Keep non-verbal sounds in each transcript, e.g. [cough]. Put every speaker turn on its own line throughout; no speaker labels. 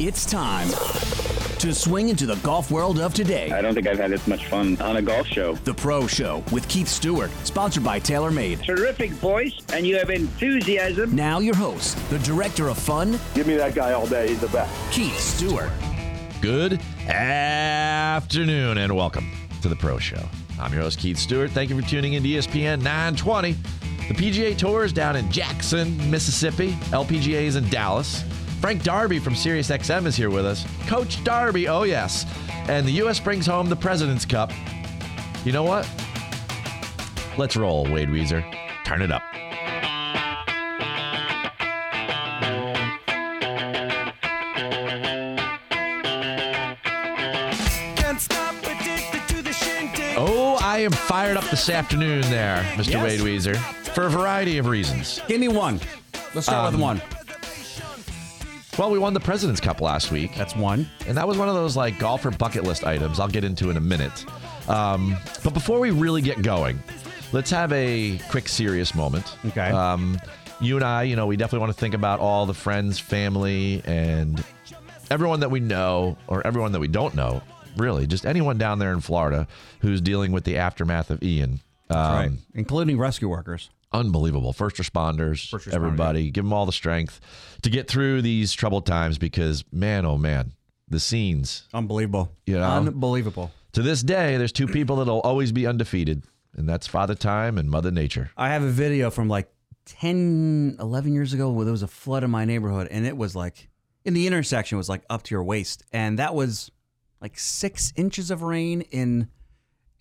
It's time to swing into the golf world of today.
I don't think I've had this much fun on a golf show.
The Pro Show with Keith Stewart, sponsored by TaylorMade.
Terrific voice, and you have enthusiasm.
Now, your host, the director of fun,
Give me that guy all day. He's the best.
Keith Stewart.
Good afternoon and welcome to the Pro Show. I'm your host, Keith Stewart. Thank you for tuning in to ESPN 920. The PGA Tour is down in Jackson, Mississippi. LPGA is in Dallas. Frank Darby from SiriusXM is here with us. Coach Darby, oh yes. And the U.S. brings home the President's Cup. You know what? Let's roll, Wade Weezer. Turn it up. Oh, I am fired up this afternoon there, Mr.
Yes.
Wade Weezer, for a variety of reasons.
Give me one. Let's start with
Um,
one.
Well, we won the President's Cup last week.
That's one.
And that was one of those like golfer bucket list items I'll get into in a minute. Um, but before we really get going, let's have a quick serious moment.
Okay.
Um, you and I, you know, we definitely want to think about all the friends, family, and everyone that we know or everyone that we don't know, really, just anyone down there in Florida who's dealing with the aftermath of Ian. Um,
right. Including rescue workers.
Unbelievable. First responders,
First responder,
everybody, give them all the strength to get through these troubled times because, man, oh man, the scenes.
Unbelievable.
You know?
Unbelievable.
To this day, there's two people that'll always be undefeated, and that's Father Time and Mother Nature.
I have a video from like 10, 11 years ago where there was a flood in my neighborhood and it was like in the intersection was like up to your waist. And that was like six inches of rain in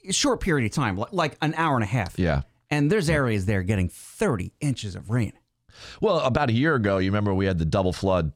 a short period of time, li- like an hour and a half.
Yeah.
And there's areas there getting 30 inches of rain.
Well, about a year ago, you remember we had the double flood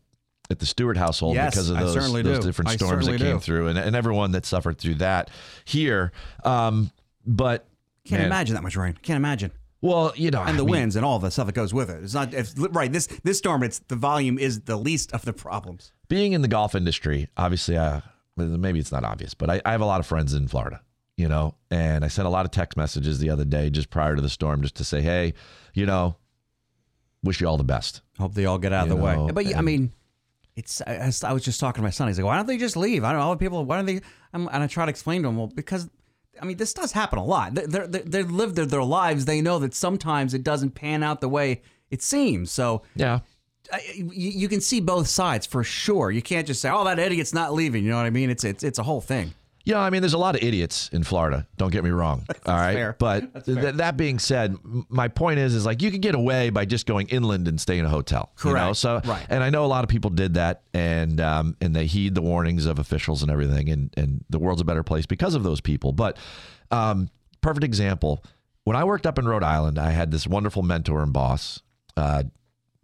at the Stewart household
Yes,
because of those, those different storms that came
do.
through, and, and everyone that suffered through that here. Um, but
Can't
man,
imagine that much rain. Can't imagine.
Well, you know,
And
I
the
mean,
winds and all the stuff that goes with it. It's not if, right. This this storm, it's the volume is the least of the problems.
being in the golf industry, obviously, uh, maybe it's not obvious, but I, I have a lot of friends in Florida, you know, and I sent a lot of text messages the other day just prior to the storm just to say, hey, you know, wish you all the best.
Hope they all get out of
You
the way. But yeah, I mean, it's. I, I was just talking to my son. He's like, "Why don't they just leave?" I don't know. Other people. Why don't they? I'm, and I try to explain to him. Well, because I mean, this does happen a lot. They they they live their, their lives. They know that sometimes it doesn't pan out the way it seems. So
Yeah.
I, you, you can see both sides for sure. You can't just say, "Oh, that idiot's not leaving." You know what I mean? It's it's it's a whole thing.
Yeah, I mean, there's a lot of idiots in Florida. Don't get me wrong. [laughs] all right,
fair.
but th- that being said, my point is, is like you could get away by just going inland and staying in a hotel. You know?
Correct.
So,
Right.
and I know a lot of people did that, and um, and they heed the warnings of officials and everything, and and the world's a better place because of those people. But um, perfect example. When I worked up in Rhode Island, I had this wonderful mentor and boss, uh,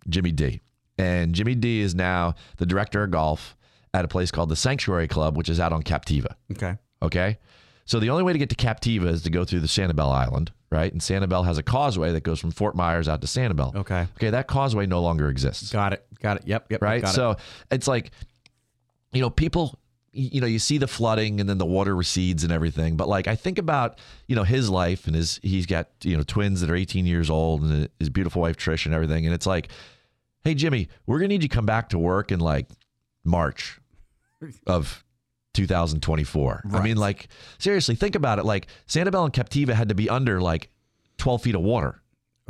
Jimmy D. And Jimmy D is now the director of golf at a place called the Sanctuary Club, which is out on Captiva.
Okay.
Okay. So the only way to get to Captiva is to go through the Sanibel Island, right? And Sanibel has a causeway that goes from Fort Myers out to Sanibel.
Okay.
Okay. That causeway no longer exists.
Got it. Got it. Yep. Yep.
Right.
Got it.
So it's like, you know, people, you know, you see the flooding and then the water recedes and everything. But like, I think about, you know, his life and his, he's got, you know, twins that are 18 years old and his beautiful wife, Trish, and everything. And it's like, hey, Jimmy, we're going to need you to come back to work in like March of 2024. I mean, like, seriously, think about it. Like, Sanibel and Captiva had to be under like 12 feet of water.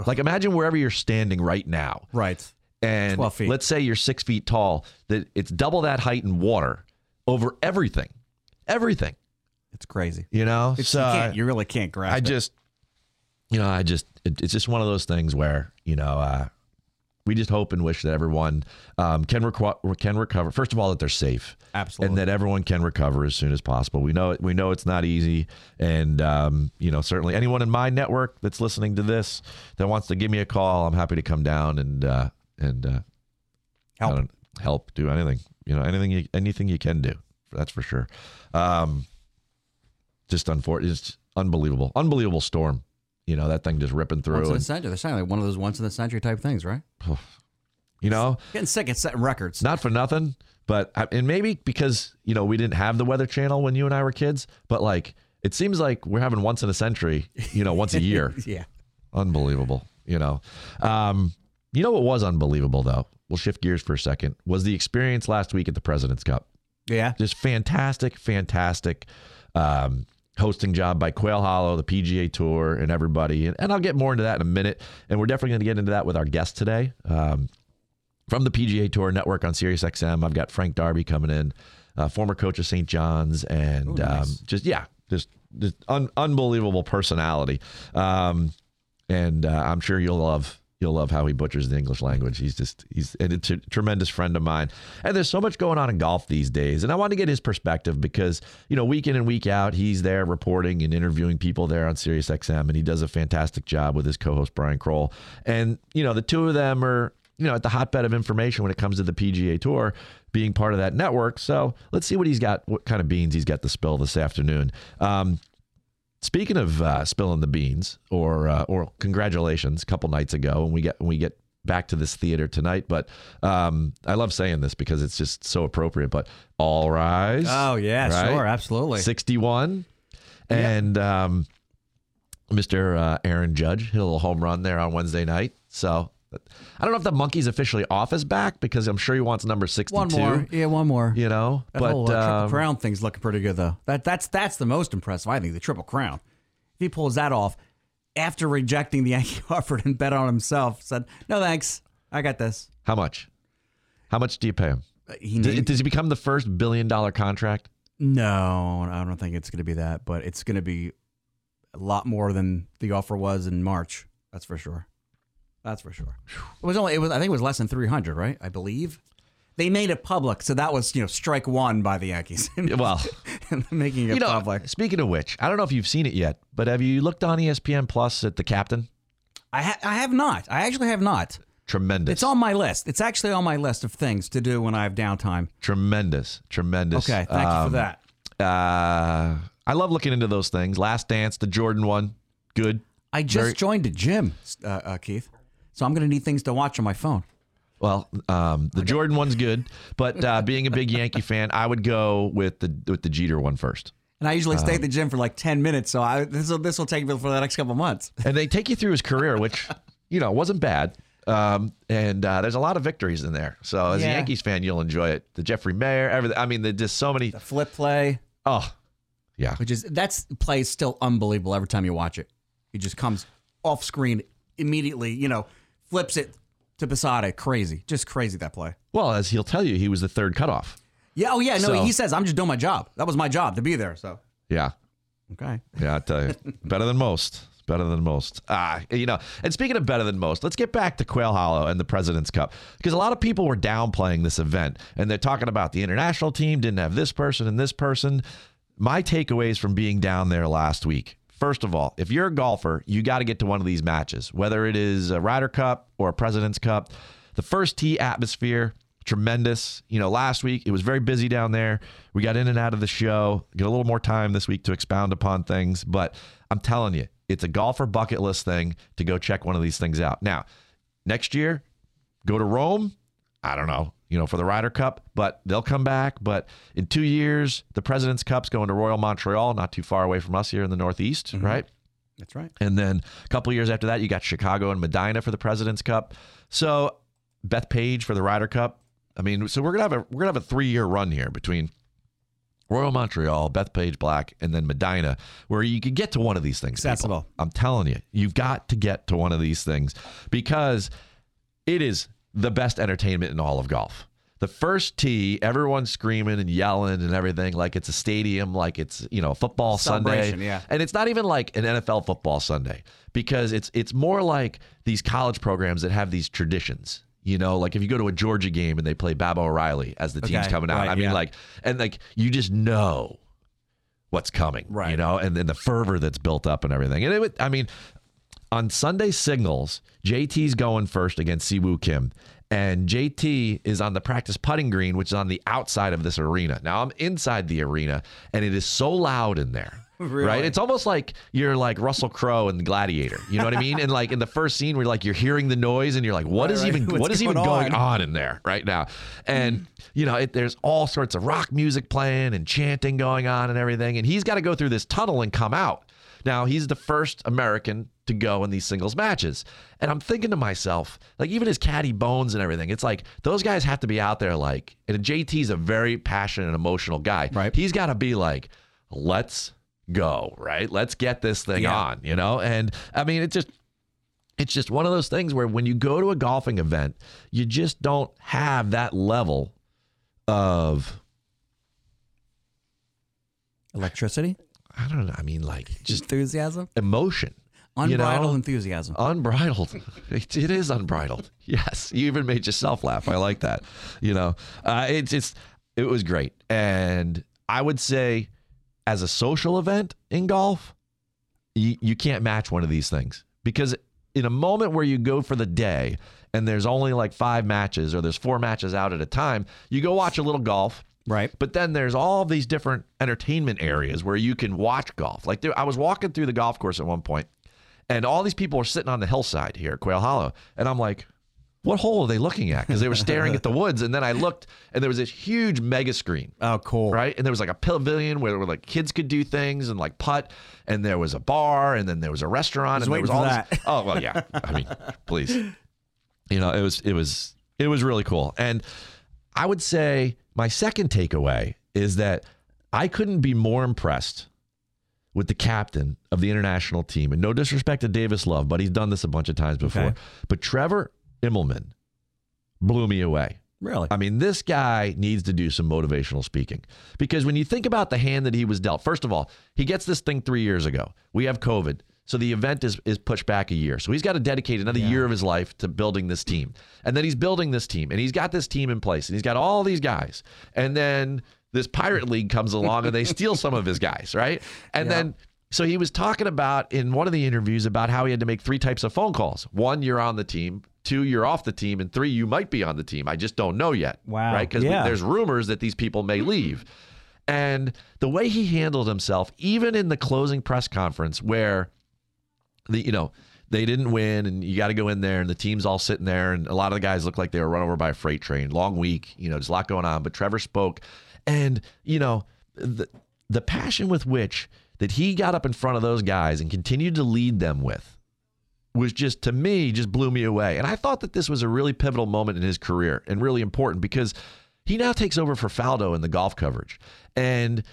Like, imagine wherever you're standing right now.
right.
And
12 feet.
let's say you're six feet tall, that it's double that height in water over everything. Everything.
It's crazy.
You know?
It's,
So,
you, can't, you really can't grasp
I
it.
just, you know, I just, it, it's just one of those things where, you know, uh, we just hope and wish that everyone um, can reco- can recover. First of all, that they're safe,
Absolutely.
and that everyone can recover as soon as possible. We know it. We know it's not easy, and um, you know, certainly anyone in my network that's listening to this that wants to give me a call, I'm happy to come down and uh, and uh,
Help.
help, do anything. You know, anything you, anything you can do. That's for sure. Um, just unfortunate, unbelievable, unbelievable storm. You know, that thing just ripping through.
Once in a
and-
century. They're saying like one of those once in a century type things, right?
you know,
Getting sick at setting records.
not for nothing, but and maybe because you know we didn't have the Weather Channel when you and I were kids, but like it seems like we're having once in a century, you know, once a year. [laughs]
yeah.
Unbelievable, you know. Um, You know what was unbelievable though? We'll shift gears for a second. Was the experience last week at the President's Cup?
Yeah.
Just fantastic, fantastic um, hosting job by Quail Hollow, the PGA Tour, and everybody. And, and I'll get more into that in a minute. And we're definitely going to get into that with our guest today. Um, from the PGA Tour Network on Sirius XM, I've got Frank Darby coming in, uh, former coach of St. John's, and
Oh, nice.
um, just yeah, just, just un- unbelievable personality. Um, and uh, I'm sure you'll love you'll love how he butchers the English language. He's just he's a tremendous friend of mine. And there's so much going on in golf these days, and I want to get his perspective because you know week in and week out he's there reporting and interviewing people there on Sirius XM, and he does a fantastic job with his co-host Brian Kroll. And you know the two of them are you know at the hotbed of information when it comes to the PGA Tour being part of that network. So let's see what he's got, what kind of beans he's got to spill this afternoon. Um, Speaking of uh, spilling the beans, or uh, or congratulations, a couple nights ago, when we get when we get back to this theater tonight. But um, I love saying this because it's just so appropriate. But all rise.
Oh yeah,
right?
sure, absolutely.
Sixty-one, and um, Mr. Uh, Aaron Judge hit a little home run there on Wednesday night. So I don't know if the monkey's officially off his back because I'm sure he wants number sixty-two.
One more, yeah, one more.
You know,
That
but
whole uh, triple
um,
crown thing's looking pretty good though. That that's that's the most impressive, I think. The triple crown. If he pulls that off after rejecting the [laughs] Yankee offer and bet on himself, said no thanks, I got this.
how much? How much do you pay him?
Uh, He
D-
need-
Does he become the first billion dollar contract?
no, I don't think it's going to be that, but it's going to be a lot more than the offer was in March. That's for sure. That's for sure. It was only it was I think it was less than three hundred, right? I believe. They made it public, so that was you know strike one by the Yankees. [laughs]
Well,
making it
you know,
public.
speaking of which, I don't know if you've seen it yet, but have you looked on ESPN Plus at the captain?
I ha- I have not. I actually have not.
Tremendous.
It's on my list. It's actually on my list of things to do when I have downtime.
tremendous, tremendous.
Okay, thank you
Um,
for that.
Uh, I love looking into those things. Last Dance, the Jordan one, good.
I just
very-
joined a gym, uh, uh, Keith, so I'm going to need things to watch on my phone.
Well, um, the Jordan one's good, but uh, being a big Yankee fan, I would go with the with the Jeter one first.
And I usually stay at
Um,
the gym for like ten minutes, so I, this will this will take me for the next couple months. [laughs]
and they take you through his career, which you know wasn't bad. Um, and uh, there's a lot of victories in there. So as a Yankees fan, you'll enjoy it. The Jeffrey Maier, everything. I mean, there's just so many.
The flip play,
Oh, yeah.
which is that's play is still unbelievable every time you watch it. It just comes off screen immediately, you know, flips it to Posada. Crazy, just crazy that play.
Well, as he'll tell you, he was the third cutoff.
Yeah. Oh yeah. No,
So-
he says I'm just doing my job. That was my job to be there. So
Yeah.
okay.
Yeah, I tell you, [laughs] better than most. Better than most. Ah, you know. And speaking of better than most, let's get back to Quail Hollow and the President's Cup because a lot of people were downplaying this event and they're talking about the international team didn't have this person and this person. My takeaways from being down there last week. First of all, if you're a golfer, you got to get to one of these matches, whether it is a Ryder Cup or a President's Cup. The first tee atmosphere, tremendous. You know, last week it was very busy down there. We got in and out of the show. Get a little more time this week to expound upon things, but I'm telling you, it's a golfer bucket list thing to go check one of these things out. Now, next year, go to Rome. I don't know, you know, for the Ryder Cup, but they'll come back. But in two years, the President's Cup's going to Royal Montreal, not too far away from us here in the Northeast, mm-hmm. right?
That's right.
And then a couple years after that, you got Chicago and Medinah for the President's Cup. So Bethpage for the Ryder Cup. I mean, so we're gonna have a we're gonna have a three year run here between Royal Montreal, Bethpage Black, and then Medinah, where you could get to one of these things. people. I'm telling you, you've got to get to one of these things because it is the best entertainment in all of golf. The first tee, everyone's screaming and yelling and everything like it's a stadium, like it's you know football Sunday,
yeah.
and it's not even like an NFL football Sunday because it's it's more like these college programs that have these traditions. You know, like if you go to a Georgia game and they play Baba O'Riley as the team's
Okay,
coming out.
right,
I mean,
yeah.
like, and like you just know what's coming,
Right.
You know, and then the fervor that's built up and everything. And it would, I mean, on Sunday signals, JT's going first against Siwoo Kim. And JT is on the practice putting green, which is on the outside of this arena. Now I'm inside the arena, and it is so loud in there. [laughs]
Really?
Right? It's almost like you're like Russell Crowe in Gladiator. You know what I mean? And like in the first scene where like you're hearing the noise and you're like, what
Right,
is even [laughs] what is even
going
going
on?
on in there right now? And hmm. you know, it, there's all sorts of rock music playing and chanting going on and everything. And he's got to go through this tunnel and come out. Now he's the first American to go in these singles matches. And I'm thinking to myself, like even his caddy bones and everything, it's like those guys have to be out there like and JT's a very passionate and emotional guy.
Right.
He's got to be like, let's go, right? Let's get this thing
Yeah.
on, you know? And I mean, it just it's just one of those things where when you go to a golfing event, you just don't have that level of
Electricity,
I don't know. I mean, like just
enthusiasm,
emotion, you
unbridled
know?
enthusiasm.
unbridled. [laughs] It, it is unbridled. [laughs] Yes, you even made yourself laugh. I like that. You know, uh, it's it's it was great, and I would say, as a social event in golf, you, you can't match one of these things because in a moment where you go for the day and there's only like five matches or there's four matches out at a time, you go watch a little golf.
Right.
But then there's all these different entertainment areas where you can watch golf. Like there, I was walking through the golf course at one point, and all these people are sitting on the hillside here, at Quail Hollow, and I'm like, what hole are they looking at? Because they were staring at the woods, and then I looked, and there was this huge mega screen
Oh, cool.
right? And there was like a pavilion where, where like kids could do things and like putt, and there was a bar, and then there was a restaurant,
Was
and there was all
for
this-
that.
Oh well, yeah. I mean, please, you know, it was it was it was really cool, and I would say my second takeaway is that I couldn't be more impressed with the captain of the international team, and no disrespect to Davis Love, but he's done this a bunch of times before.
Okay.
But Trevor Immelman blew me away.
Really?
I mean, this guy needs to do some motivational speaking because when you think about the hand that he was dealt, first of all, he gets this thing three years ago. We have COVID. So the event is, is pushed back a year. So he's got to dedicate another year of his life to building this team. And then he's building this team and he's got this team in place and he's got all these guys. And then this pirate league comes along and they steal some of his guys, right? And then so he was talking about in one of the interviews about how he had to make three types of phone calls. One, you're on the team. Two, you're off the team. And three, you might be on the team. I just don't know yet.
Wow.
Right? Because
Yeah.
there's rumors that these people may leave. And the way he handled himself, even in the closing press conference where the you know they didn't win and you got to go in there and the team's all sitting there and a lot of the guys look like they were run over by a freight train long week you know there's a lot going on but trevor spoke and you know the the passion with which that he got up in front of those guys and continued to lead them with was just to me just blew me away and i thought that this was a really pivotal moment in his career and really important because he now takes over for faldo in the golf coverage and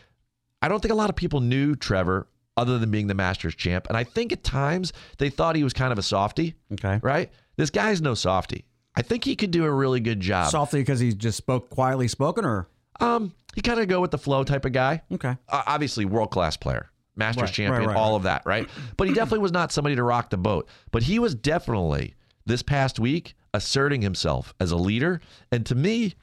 I don't think a lot of people knew Trevor other than being the Masters champ. And I think at times they thought he was kind of a softy,
okay.
right? This guy's no softy. I think he could do a really good job.
Softly because he just spoke quietly spoken, or
um, he kind of go with the flow type of guy.
okay.
Uh, obviously, world class player, Masters
Right,
champion,
right, right,
all of that, right? But he definitely was not somebody to rock the boat. But he was definitely this past week asserting himself as a leader. And to me,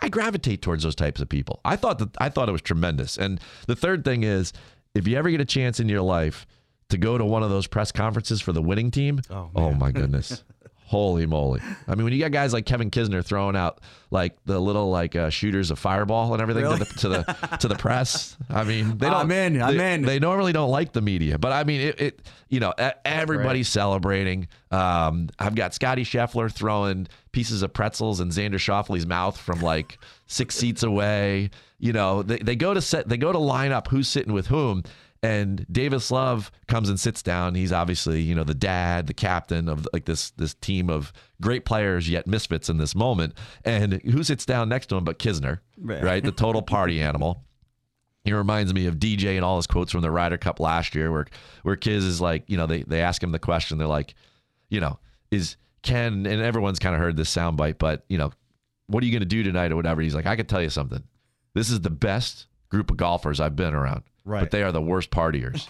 I gravitate towards those types of people. I thought that I thought it was tremendous. And the third thing is, if you ever get a chance in your life to go to one of those press conferences for the winning team, oh, my goodness. [laughs] Holy moly! I mean, when you got guys like Kevin Kisner throwing out like the little like uh, shooters of fireball and everything
Really?
to the to the to the press. I mean, they don't.
I'm in, I'm
they,
in.
They normally don't like the media, but I mean, it. it you know, everybody's celebrating. Um, I've got Scotty Scheffler throwing pieces of pretzels in Xander Schauffele's mouth from like six seats away. You know, they, they go to set. They go to line up who's sitting with whom. And Davis Love comes and sits down. He's obviously, you know, the dad, the captain of like this this team of great players yet misfits in this moment. And who sits down next to him but Kisner,
Right.
right? The total party animal. He reminds me of DJ and all his quotes from the Ryder Cup last year, where where Kiz is like, you know, they they ask him the question, they're like, you know, is Ken and everyone's kind of heard this soundbite, but you know, what are you going to do tonight or whatever? He's like, I can tell you something. This is the best group of golfers I've been around,
Right.
but they are the worst partiers,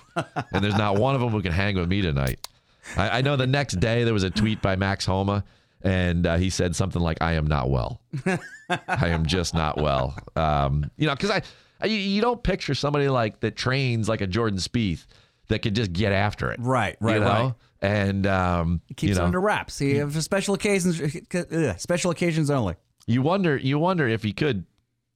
and there's not one of them who can hang with me tonight. I, I know the next day there was a tweet by Max Homa, and uh, he said something like, "I am not well. I am just not well." Um, you know, because I, I you- don't picture somebody like that trains like a Jordan Spieth that could just get after it,
Right, right,
you know?
right.
And um,
Keeps
you know,
it under wraps. He for special occasions. ugh, special occasions only.
you wonder you wonder if he could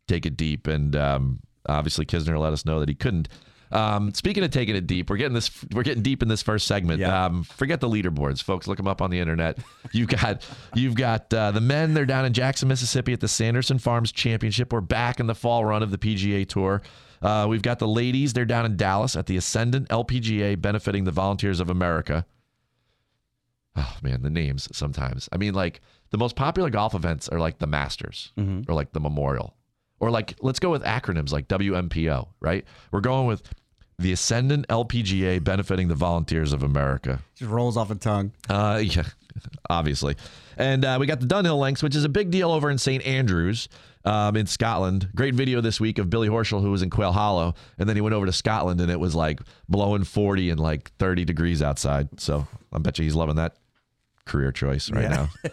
take it deep and um, obviously Kisner let us know that he couldn't. Um, speaking of taking it deep we're getting this we're getting deep in this first segment.
Yeah.
um, forget the leaderboards folks. Look them up on the internet. You've got you've got uh, the men they're down in Jackson Mississippi at the Sanderson Farms Championship. We're back in the fall run of the PGA Tour. Uh, we've got the ladies they're down in Dallas at the Ascendant LPGA benefiting the Volunteers of America. Oh man, the names sometimes. I mean, like the most popular golf events are like the Masters or like the Memorial. Or like let's go with acronyms like WMPO, right? We're going with the Ascendant LPGA benefiting the volunteers of America.
Just rolls off the tongue.
Uh, yeah, [laughs] obviously. And uh, we got the Dunhill Links, which is a big deal over in St. Andrews um, in Scotland. Great video this week of Billy Horschel, who was in Quail Hollow. And then he went over to Scotland and it was like blowing 40 and like 30 degrees outside. So I bet you he's loving that career choice right
Yeah.
now.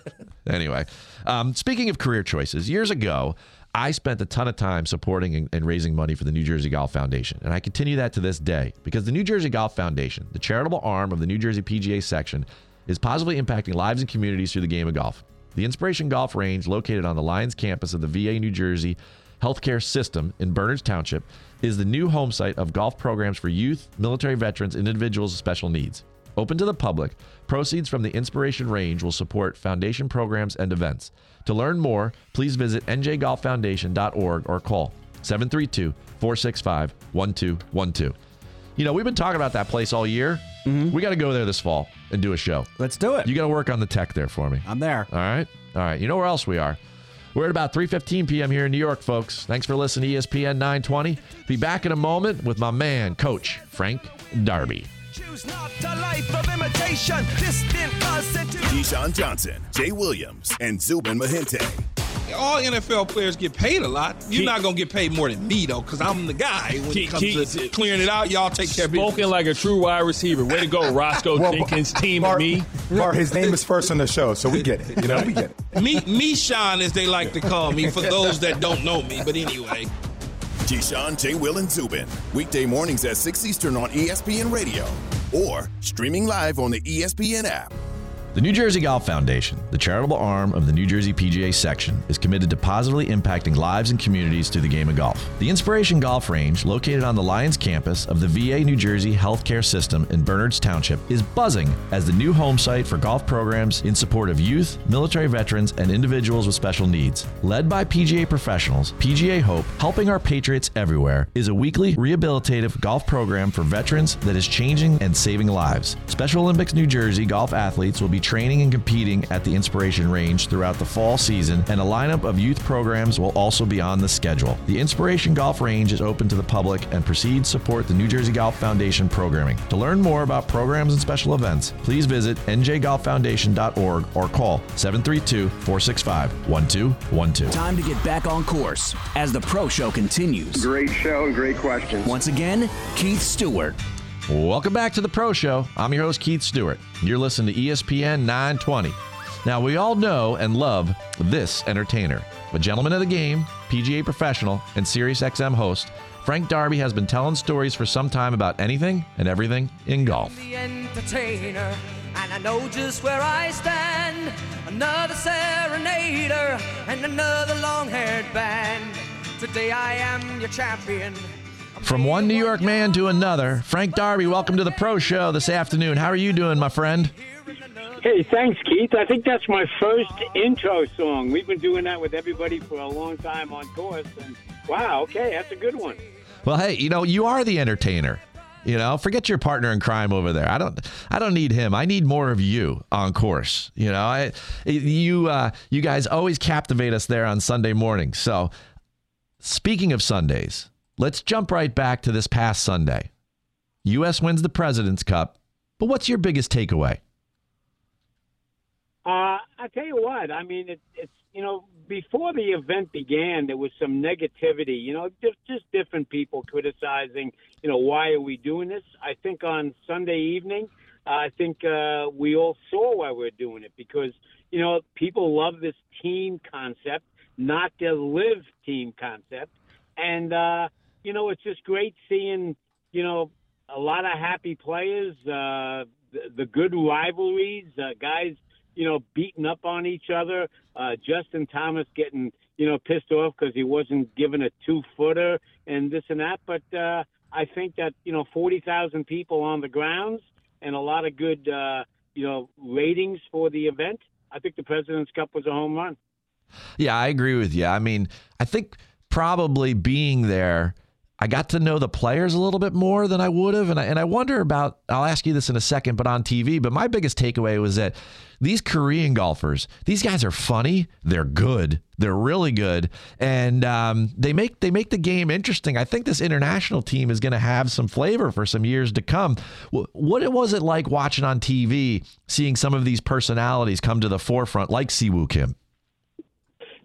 [laughs] anyway, um, speaking of career choices, years ago, I spent a ton of time supporting and, raising money for the New Jersey Golf Foundation. And I continue that to this day because the New Jersey Golf Foundation, the charitable arm of the New Jersey PGA section, is positively impacting lives and communities through the game of golf. The Inspiration Golf Range, located on the Lyons campus of the VA New Jersey healthcare system in Bernards Township, is the new home site of golf programs for youth, military veterans, and individuals with special needs. Open to the public, proceeds from the Inspiration Range will support foundation programs and events. To learn more, please visit njgolffoundation.org or call 732 465 1212. You know, we've been talking about that place all year. Mm-hmm. We got to go there this fall and do a show.
Let's do it.
You got to work on the tech there for me.
I'm there.
All right. All right. You know where else we are? We're at about 3:15 p.m. here in New York, folks. Thanks for listening to ESPN 920. Be back in a moment with my man, Coach Frank Darby.
Choose not a life of imitation. Distant us into
Keyshawn Johnson, Jay Williams, and Zubin Mehenti.
all NFL players get paid a lot. You're not gonna get paid more than me though, because I'm the guy. When
Keep-
it comes to clearing it out, y'all take care of business.
Spoken like a true wide receiver. Way to go, Roscoe
Well,
Jenkins, team
Bart,
me.
Bart, his name is first on the show, so we get it. You know, we get it.
Me, me, Sean, as they like to call me, for those that don't know me. But anyway,
Keyshawn, J. Will, and Zubin. Weekday mornings at 6 Eastern on ESPN Radio or streaming live on the ESPN app.
The New Jersey Golf Foundation, the charitable arm of the New Jersey PGA section, is committed to positively impacting lives and communities through the game of golf. The Inspiration Golf Range, located on the Lyons campus of the VA New Jersey healthcare system in Bernards Township, is buzzing as the new home site for golf programs in support of youth, military veterans, and individuals with special needs. Led by PGA professionals, PGA Hope, Helping Our Patriots Everywhere, is a weekly rehabilitative golf program for veterans that is changing and saving lives. Special Olympics New Jersey golf athletes will be training and competing at the Inspiration Range throughout the fall season, and a lineup of youth programs will also be on the schedule. The Inspiration Golf Range is open to the public and proceeds support the New Jersey Golf Foundation programming. To learn more about programs and special events, please visit njgolffoundation.org or call 732 465 1212.
Time to get back on course as the Pro Show continues.
Great show and great questions.
Once again, Keith Stewart.
Welcome back to the Pro Show. I'm your host, Keith Stewart. You're listening to ESPN 920. Now, we all know and love this entertainer, a gentleman of the game, PGA professional, and SiriusXM host. Frank Darby has been telling stories for some time about anything and everything in golf.
entertainer, and I know just where I stand. Another serenader and another long-haired band. Today I am your champion.
From one New York man to another, Frank Darby, welcome to the Pro Show this afternoon. How are you doing, my friend?
Hey, thanks, Keith. I think that's my first intro song. We've been doing that with everybody for a long time on course, and wow, okay, that's a good one.
Well, hey, you know, you are the entertainer. You know, forget your partner in crime over there. I don't I don't need him. I need more of you on course. You know, I you uh you guys always captivate us there on Sunday morning. So, speaking of Sundays, let's jump right back to this past Sunday. US wins the President's Cup, but what's your biggest takeaway?
Uh, I tell you what, I mean, it, it's you know, before the event began, there was some negativity. You know, just just different people criticizing. You know, why are we doing this? I think on Sunday evening, I think uh, we all saw why we're doing it because you know people love this team concept, not the live team concept, and uh, you know it's just great seeing you know a lot of happy players, uh, the, the good rivalries, uh, guys you know, beating up on each other. Uh, Justin Thomas getting, you know, pissed off because he wasn't given a two footer and this and that. But uh, I think that, you know, 40,000 people on the grounds and a lot of good, uh, you know, ratings for the event. I think the President's Cup was a home run.
Yeah, I agree with you. I mean, I think probably being there, I got to know the players a little bit more than I would have. And I, and I wonder about, I'll ask you this in a second, but on TV. But my biggest takeaway was that these Korean golfers, these guys are funny. They're good. They're really good, and um, they make they make the game interesting. I think this international team is going to have some flavor for some years to come. What was it like watching on TV, seeing some of these personalities come to the forefront, like Siwoo Kim?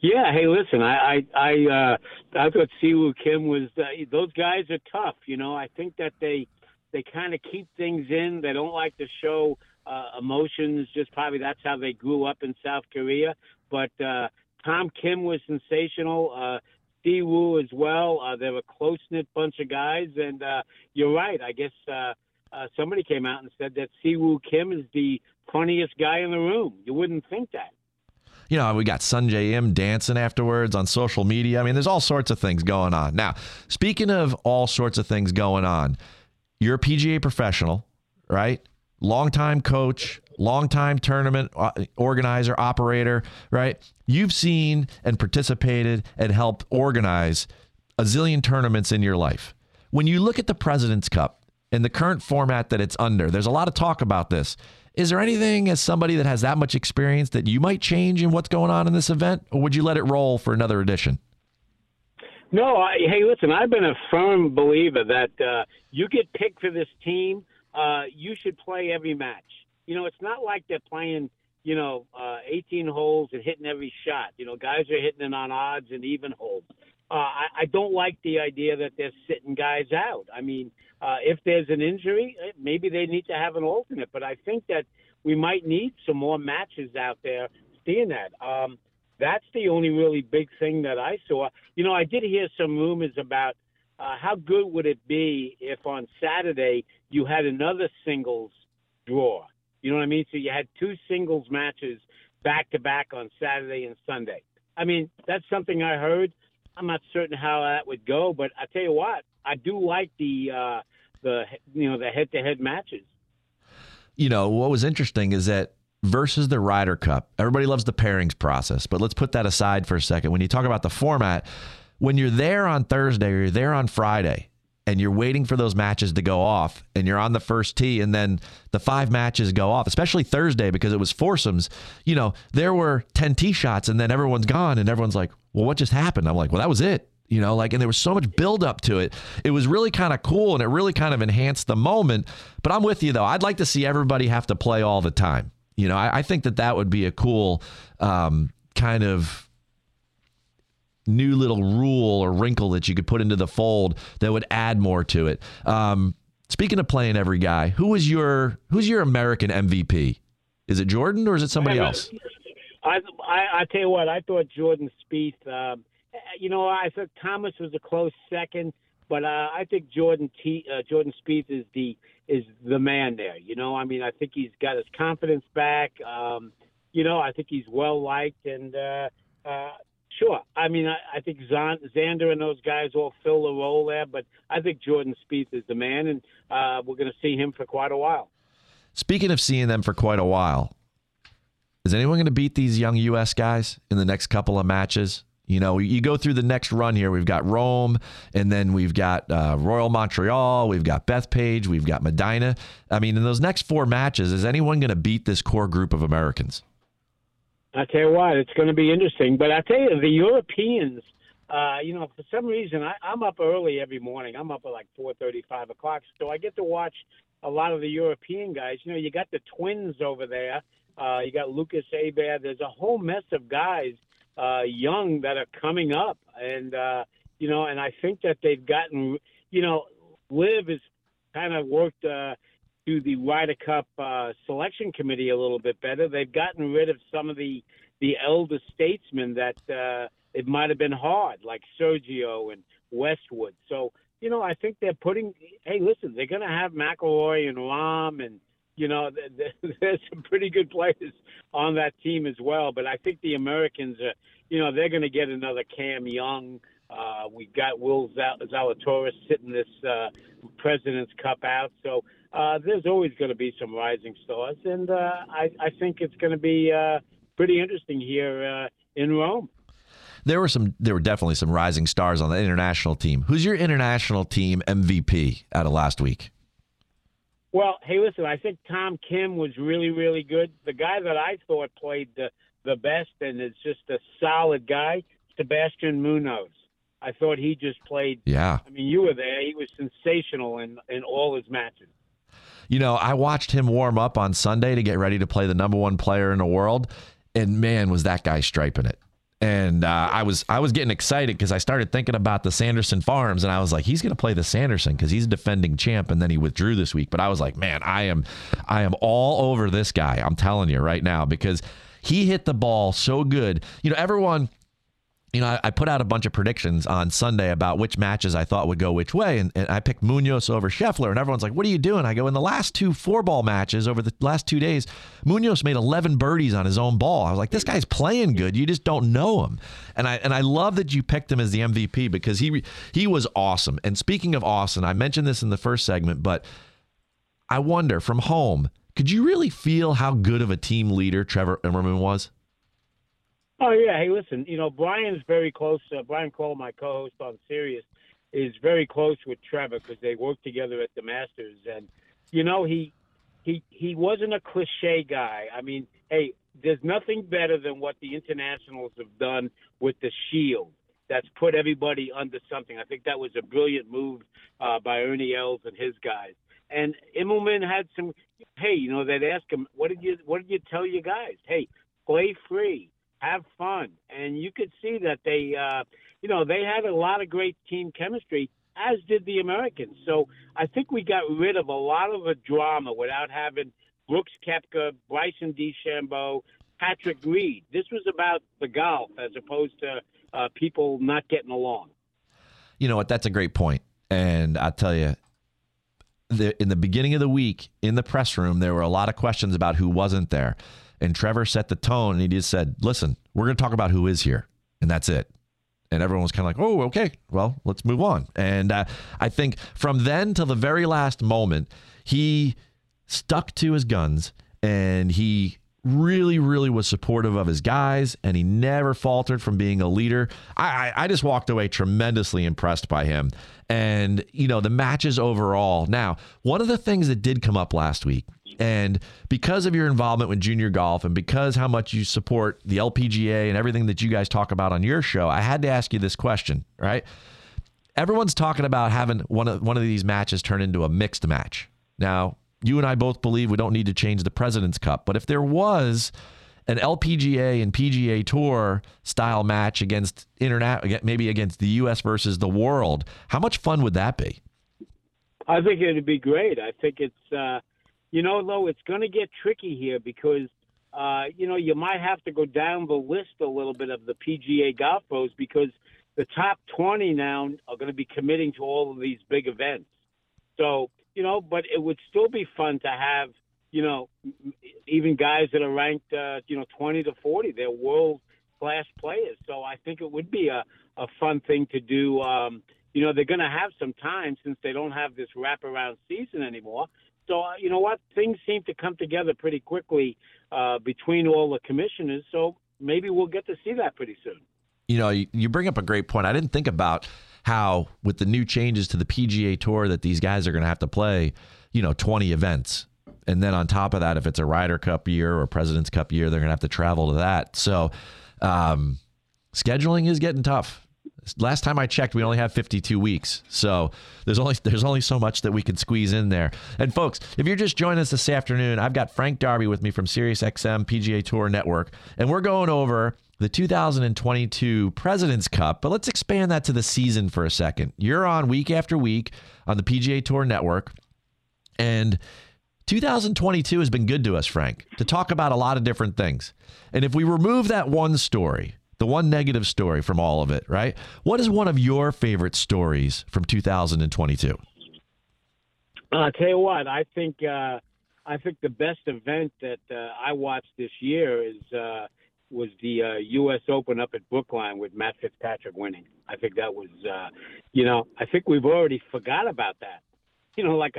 Yeah, hey, listen, I I I, uh, I thought Siwoo Kim was uh, those guys are tough. You know, I think that they they kind of keep things in. They don't like to show uh, emotions. Just probably that's how they grew up in South Korea. But uh, Tom Kim was sensational. Uh, Siwoo as well. Uh, they're a close knit bunch of guys, and uh, you're right. I guess uh, uh, somebody came out and said that Siwoo Kim is the funniest guy in the room. You wouldn't think that
you know, we got Sungjae Im dancing afterwards on social media. I mean, there's all sorts of things going on. Now, speaking of all sorts of things going on, you're a PGA professional, right? Longtime coach, longtime tournament uh, organizer, operator, right? You've seen and participated and helped organize a zillion tournaments in your life. When you look at the President's Cup and the current format that it's under, there's a lot of talk about this. Is there anything as somebody that has that much experience that you might change in what's going on in this event, or would you let it roll for another edition?
No, I, hey, listen, I've been a firm believer that uh, you get picked for this team, uh, you should play every match. You know, it's not like they're playing, you know, uh, 18 holes and hitting every shot. You know, guys are hitting it on odds and even holes. Uh, I, I don't like the idea that they're sitting guys out. I mean, uh, if there's an injury, eh, maybe they need to have an alternate. But I think that we might need some more matches out there. Seeing that, um, that's the only really big thing that I saw. You know, I did hear some rumors about uh, how good would it be if on Saturday you had another singles draw. You know what I mean? So you had two singles matches back to back on Saturday and Sunday. I mean, that's something I heard. I'm not certain how that would go, but I tell you what, I do like the uh, the you know the head to head matches.
You know what was interesting is that versus the Ryder Cup, everybody loves the pairings process, but let's put that aside for a second. When you talk about the format, when you're there on Thursday or you're there on Friday, and you're waiting for those matches to go off and you're on the first tee and then the five matches go off, especially Thursday because it was foursomes, you know, there were 10 tee shots and then everyone's gone and everyone's like, well, what just happened? I'm like, well, that was it. You know, like, and there was so much build up to it. It was really kind of cool and it really kind of enhanced the moment. But I'm with you, though. I'd like to see everybody have to play all the time. You know, I, I think that that would be a cool um, kind of new little rule or wrinkle that you could put into the fold that would add more to it. Um, speaking of playing every guy, who was your who's your American MVP? Is it Jordan or is it somebody else?
I, I I tell you what, I thought Jordan Spieth. Um, you know, I thought Thomas was a close second, but uh, I think Jordan T, uh, Jordan Spieth is the is the man there. You know, I mean, I think he's got his confidence back. Um, you know, I think he's well liked, and uh, uh, Sure. I mean, I, I think Xander and those guys all fill the role there, but I think Jordan Spieth is the man, and uh, we're going to see him for quite a while.
Speaking of seeing them for quite a while, is anyone going to beat these young U.S. guys in the next couple of matches? You know, you go through the next run here. We've got Rome, and then we've got uh, Royal Montreal. We've got Bethpage. We've got Medinah. I mean, in those next four matches, is anyone going to beat this core group of Americans?
I tell you what, it's going to be interesting. But I tell you, the Europeans, uh, you know, for some reason, I, I'm up early every morning. I'm up at like four thirty, five o'clock, so I get to watch a lot of the European guys. You know, you got the twins over there. Uh, you got Lucas Herbert. There's a whole mess of guys, uh, young that are coming up, and uh, you know, and I think that they've gotten, you know, LIV has kind of worked. Uh, to the Ryder Cup uh, selection committee a little bit better. They've gotten rid of some of the the elder statesmen that uh, it might have been hard, like Sergio and Westwood. So you know, I think they're putting. Hey, listen, they're going to have McIlroy and Rahm, and you know, [laughs] there's some pretty good players on that team as well. But I think the Americans, are, you know, they're going to get another Cam Young. Uh, we've got Will Zalatoris sitting this uh, President's Cup out, so uh, there's always going to be some rising stars, and uh, I, I think it's going to be uh, pretty interesting here uh, in Rome.
there were some there were definitely some rising stars on the international team. Who's your international team MVP out of last week?
Well, hey, listen, I think Tom Kim was really, really good. The guy that I thought played the, the best and is just a solid guy, Sebastian Munoz. I thought he just played.
Yeah.
I mean, you were there. He was sensational in, in all his matches.
You know, I watched him warm up on Sunday to get ready to play the number one player in the world, and man, was that guy striping it. And uh, I was I was getting excited because I started thinking about the Sanderson Farms, and I was like, he's going to play the Sanderson because he's a defending champ, and then he withdrew this week. But I was like, man, I am I am all over this guy. I'm telling you right now because he hit the ball so good. You know, everyone you know, I, I, put out a bunch of predictions on Sunday about which matches I thought would go which way, and, and, I picked Munoz over Scheffler, and everyone's like, "What are you doing?" I go, "In the last two four ball matches over the last two days, Munoz made 11 birdies on his own ball. I was like, this guy's playing good. You just don't know him." And I and I love that you picked him as the MVP because he he was awesome. And speaking of awesome, I mentioned this in the first segment, but I wonder from home, could you really feel how good of a team leader Trevor Immelman was?
Oh yeah, hey, listen, you know Brian's very close. Uh, Brian Cole, my co-host on Sirius, is very close with Trevor because they work together at the Masters, and you know he he he wasn't a cliche guy. I mean, hey, there's nothing better than what the internationals have done with the Shield. That's put everybody under something. I think that was a brilliant move uh, by Ernie Els and his guys. And Immelman had some. Hey, you know, they'd ask him, "What did you What did you tell your guys? Hey, play free." Have fun. And you could see that they, uh, you know, they had a lot of great team chemistry, as did the Americans. So I think we got rid of a lot of the drama without having Brooks Koepka, Bryson DeChambeau, Patrick Reed. This was about the golf as opposed to uh, people not getting along.
You know what? That's a great point. And I tell you, the, in the beginning of the week in the press room, there were a lot of questions about who wasn't there. And Trevor set the tone and he just said, listen, we're going to talk about who is here. And that's it. And everyone was kind of like, oh, okay, well, let's move on. And uh, I think from then till the very last moment, he stuck to his guns and he really, really was supportive of his guys, and he never faltered from being a leader. I, I, I, just walked away tremendously impressed by him. And, you know, the matches overall. Now, one of the things that did come up last week and because of your involvement with junior golf and because how much you support the LPGA and everything that you guys talk about on your show, I had to ask you this question, right? Everyone's talking about having one of one of these matches turn into a mixed match. Now, you and I both believe we don't need to change the President's Cup, but if there was an LPGA and PGA Tour style match against internet, maybe against the U.S. versus the world, how much fun would that be?
I think it'd be great. I think it's uh, you know, though, it's going to get tricky here because, uh, you know, you might have to go down the list a little bit of the PGA golf pros because the top 20 now are going to be committing to all of these big events. So, you know, but it would still be fun to have, you know, even guys that are ranked, uh, you know, 20 to 40. They're world class players. So I think it would be a, a fun thing to do. Um, you know, they're going to have some time since they don't have this wraparound season anymore. So uh, you know what? Things seem to come together pretty quickly uh, between all the commissioners. So maybe we'll get to see that pretty soon.
You know, you, you bring up a great point. I didn't think about how with the new changes to the PGA Tour that these guys are going to have to play, you know, 20 events. And then on top of that, if it's a Ryder Cup year or President's Cup year, they're going to have to travel to that. So um, scheduling is getting tough last time I checked, we only have 52 weeks. So there's only there's only so much that we can squeeze in there. And folks, if you're just joining us this afternoon, I've got Frank Darby with me from SiriusXM PGA Tour Network, and we're going over the 2022 President's Cup. But let's expand that to the season for a second. You're on week after week on the PGA Tour Network, and 2022 has been good to us, Frank, to talk about a lot of different things. And if we remove that one story, the one negative story from all of it, right? What is one of your favorite stories from 2022?
I'll tell you what, I think uh, I think the best event that uh, I watched this year is uh, was the uh, U.S. Open up at Brookline with Matt Fitzpatrick winning. I think that was, uh, you know, I think we've already forgot about that. [laughs] You know, like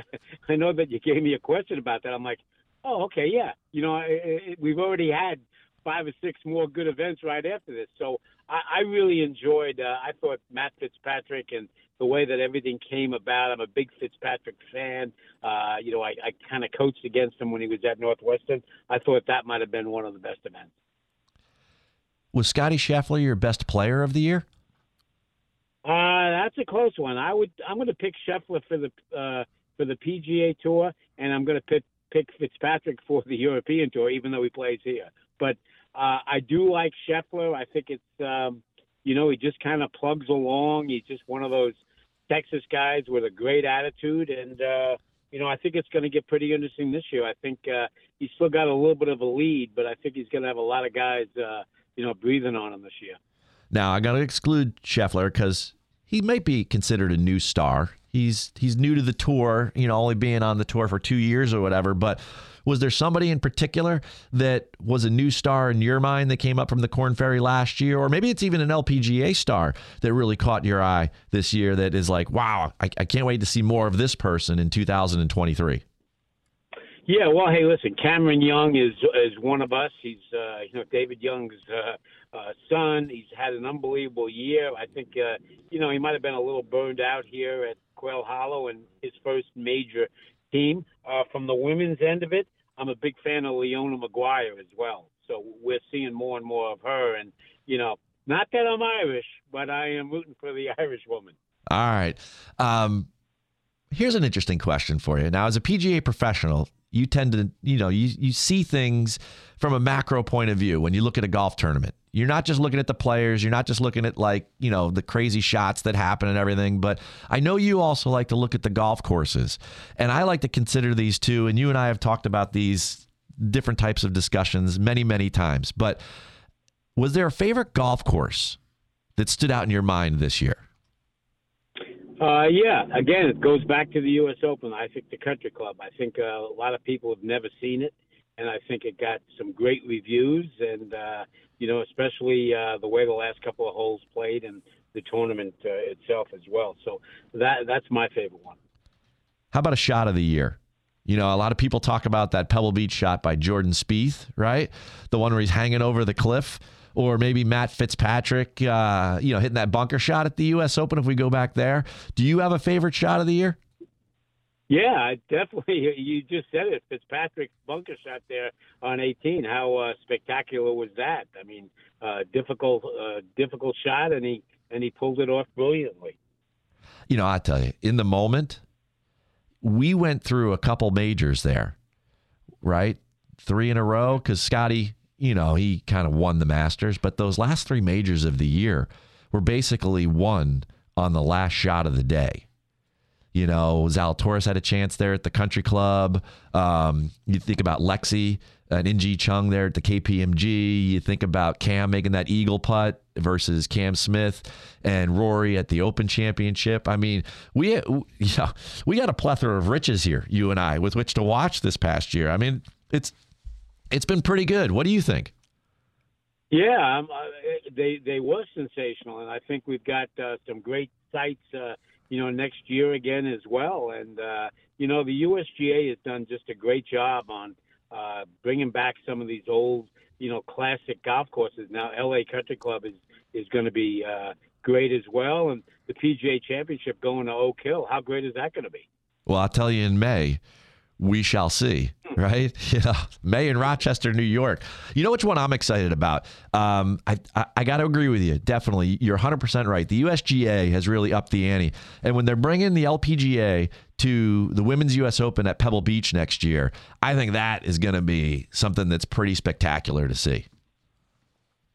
I know that you gave me a question about that. I'm like, oh, okay, yeah. You know, it, it, we've already had five or six more good events right after this. So I, I really enjoyed. Uh, I thought Matt Fitzpatrick and the way that everything came about. I'm a big Fitzpatrick fan. Uh, you know, I, I kind of coached against him when he was at Northwestern. I thought that might have been one of the best events.
Was Scotty Scheffler your best player of the year?
Uh, that's a close one. I would. I'm going to pick Scheffler for the uh, for the PGA Tour, and I'm going to pick pick Fitzpatrick for the European Tour, even though he plays here. But uh, I do like Scheffler. I think it's um, you know he just kind of plugs along. He's just one of those Texas guys with a great attitude, and uh, you know I think it's going to get pretty interesting this year. I think uh, he's still got a little bit of a lead, but I think he's going to have a lot of guys uh, you know breathing on him this year.
Now I got to exclude Scheffler because he might be considered a new star. He's he's new to the tour, you know, only being on the tour for two years or whatever. But was there somebody in particular that was a new star in your mind that came up from the Korn Ferry last year, or maybe it's even an LPGA star that really caught your eye this year? That is like, wow, I, I can't wait to see more of this person in 2023.
Yeah, well, hey, listen, Cameron Young is is one of us. He's uh, you know David Young's uh, uh, son. He's had an unbelievable year. I think uh, you know he might have been a little burned out here at Quail Hollow and his first major team. Uh, from the women's end of it, I'm a big fan of Leona Maguire as well. So we're seeing more and more of her. And you know, not that I'm Irish, but I am rooting for the [laughs] Irish woman.
All right. Um, here's an interesting question for you. Now, as a PGA professional, you tend to, you know, you, you see things from a macro point of view when you look at a golf tournament. You're not just looking at the players, you're not just looking at like, you know, the crazy shots that happen and everything, but I know you also like to look at the golf courses. And I like to consider these too, and you and I have talked about these different types of discussions many, many times. But was there a favorite golf course that stood out in your mind this year?
Uh, yeah, again, it goes back to the U.S. Open. I think the Country Club. I think uh, a lot of people have never seen it, and I think it got some great reviews. And uh, you know, especially uh, the way the last couple of holes played and the tournament uh, itself as well. So that that's my favorite one.
How about a shot of the year? You know, a lot of people talk about that Pebble Beach shot by Jordan Spieth, right? The one where he's hanging over the cliff or maybe Matt Fitzpatrick, uh, you know, hitting that bunker shot at the U.S. Open if we go back there. Do you have a favorite shot of the year?
Yeah, definitely. [laughs] You just said it. Fitzpatrick's bunker shot there on 18. How uh, spectacular was that? I mean, uh, difficult, uh, difficult shot, and he and he pulled it off brilliantly.
You know, I tell you, in the moment, we went through a couple majors there, right? Three in a row because Scotty you know, he kind of won the Masters, but those last three majors of the year were basically won on the last shot of the day. You know, Zalatoris had a chance there at the Country Club. Um, you think about Lexi and In-Gee Chun there at the KPMG. You think about Cam making that eagle putt versus Cam Smith and Rory at the Open Championship. I mean, we [laughs] yeah, we got a plethora of riches here, you and I, with which to watch this past year. I mean, it's it's been pretty good. What do you think?
Yeah, um, uh, they they were sensational, and I think we've got uh, some great sites, uh, you know, next year again as well. And uh, you know, the USGA has done just a great job on uh, bringing back some of these old, you know, classic golf courses. Now, LA Country Club is is going to be uh, great as well, and the PGA Championship going to Oak Hill. How great is that going to be?
Well, I'll tell you in May we shall see, right? [laughs] You know, May in Rochester, New York. You know which one I'm excited about? Um, I, I, I got to agree with you. Definitely. You're 100% right. The USGA has really upped the ante. And when they're bringing the LPGA to the Women's U.S. Open at Pebble Beach next year, I think that is going to be something that's pretty spectacular to see.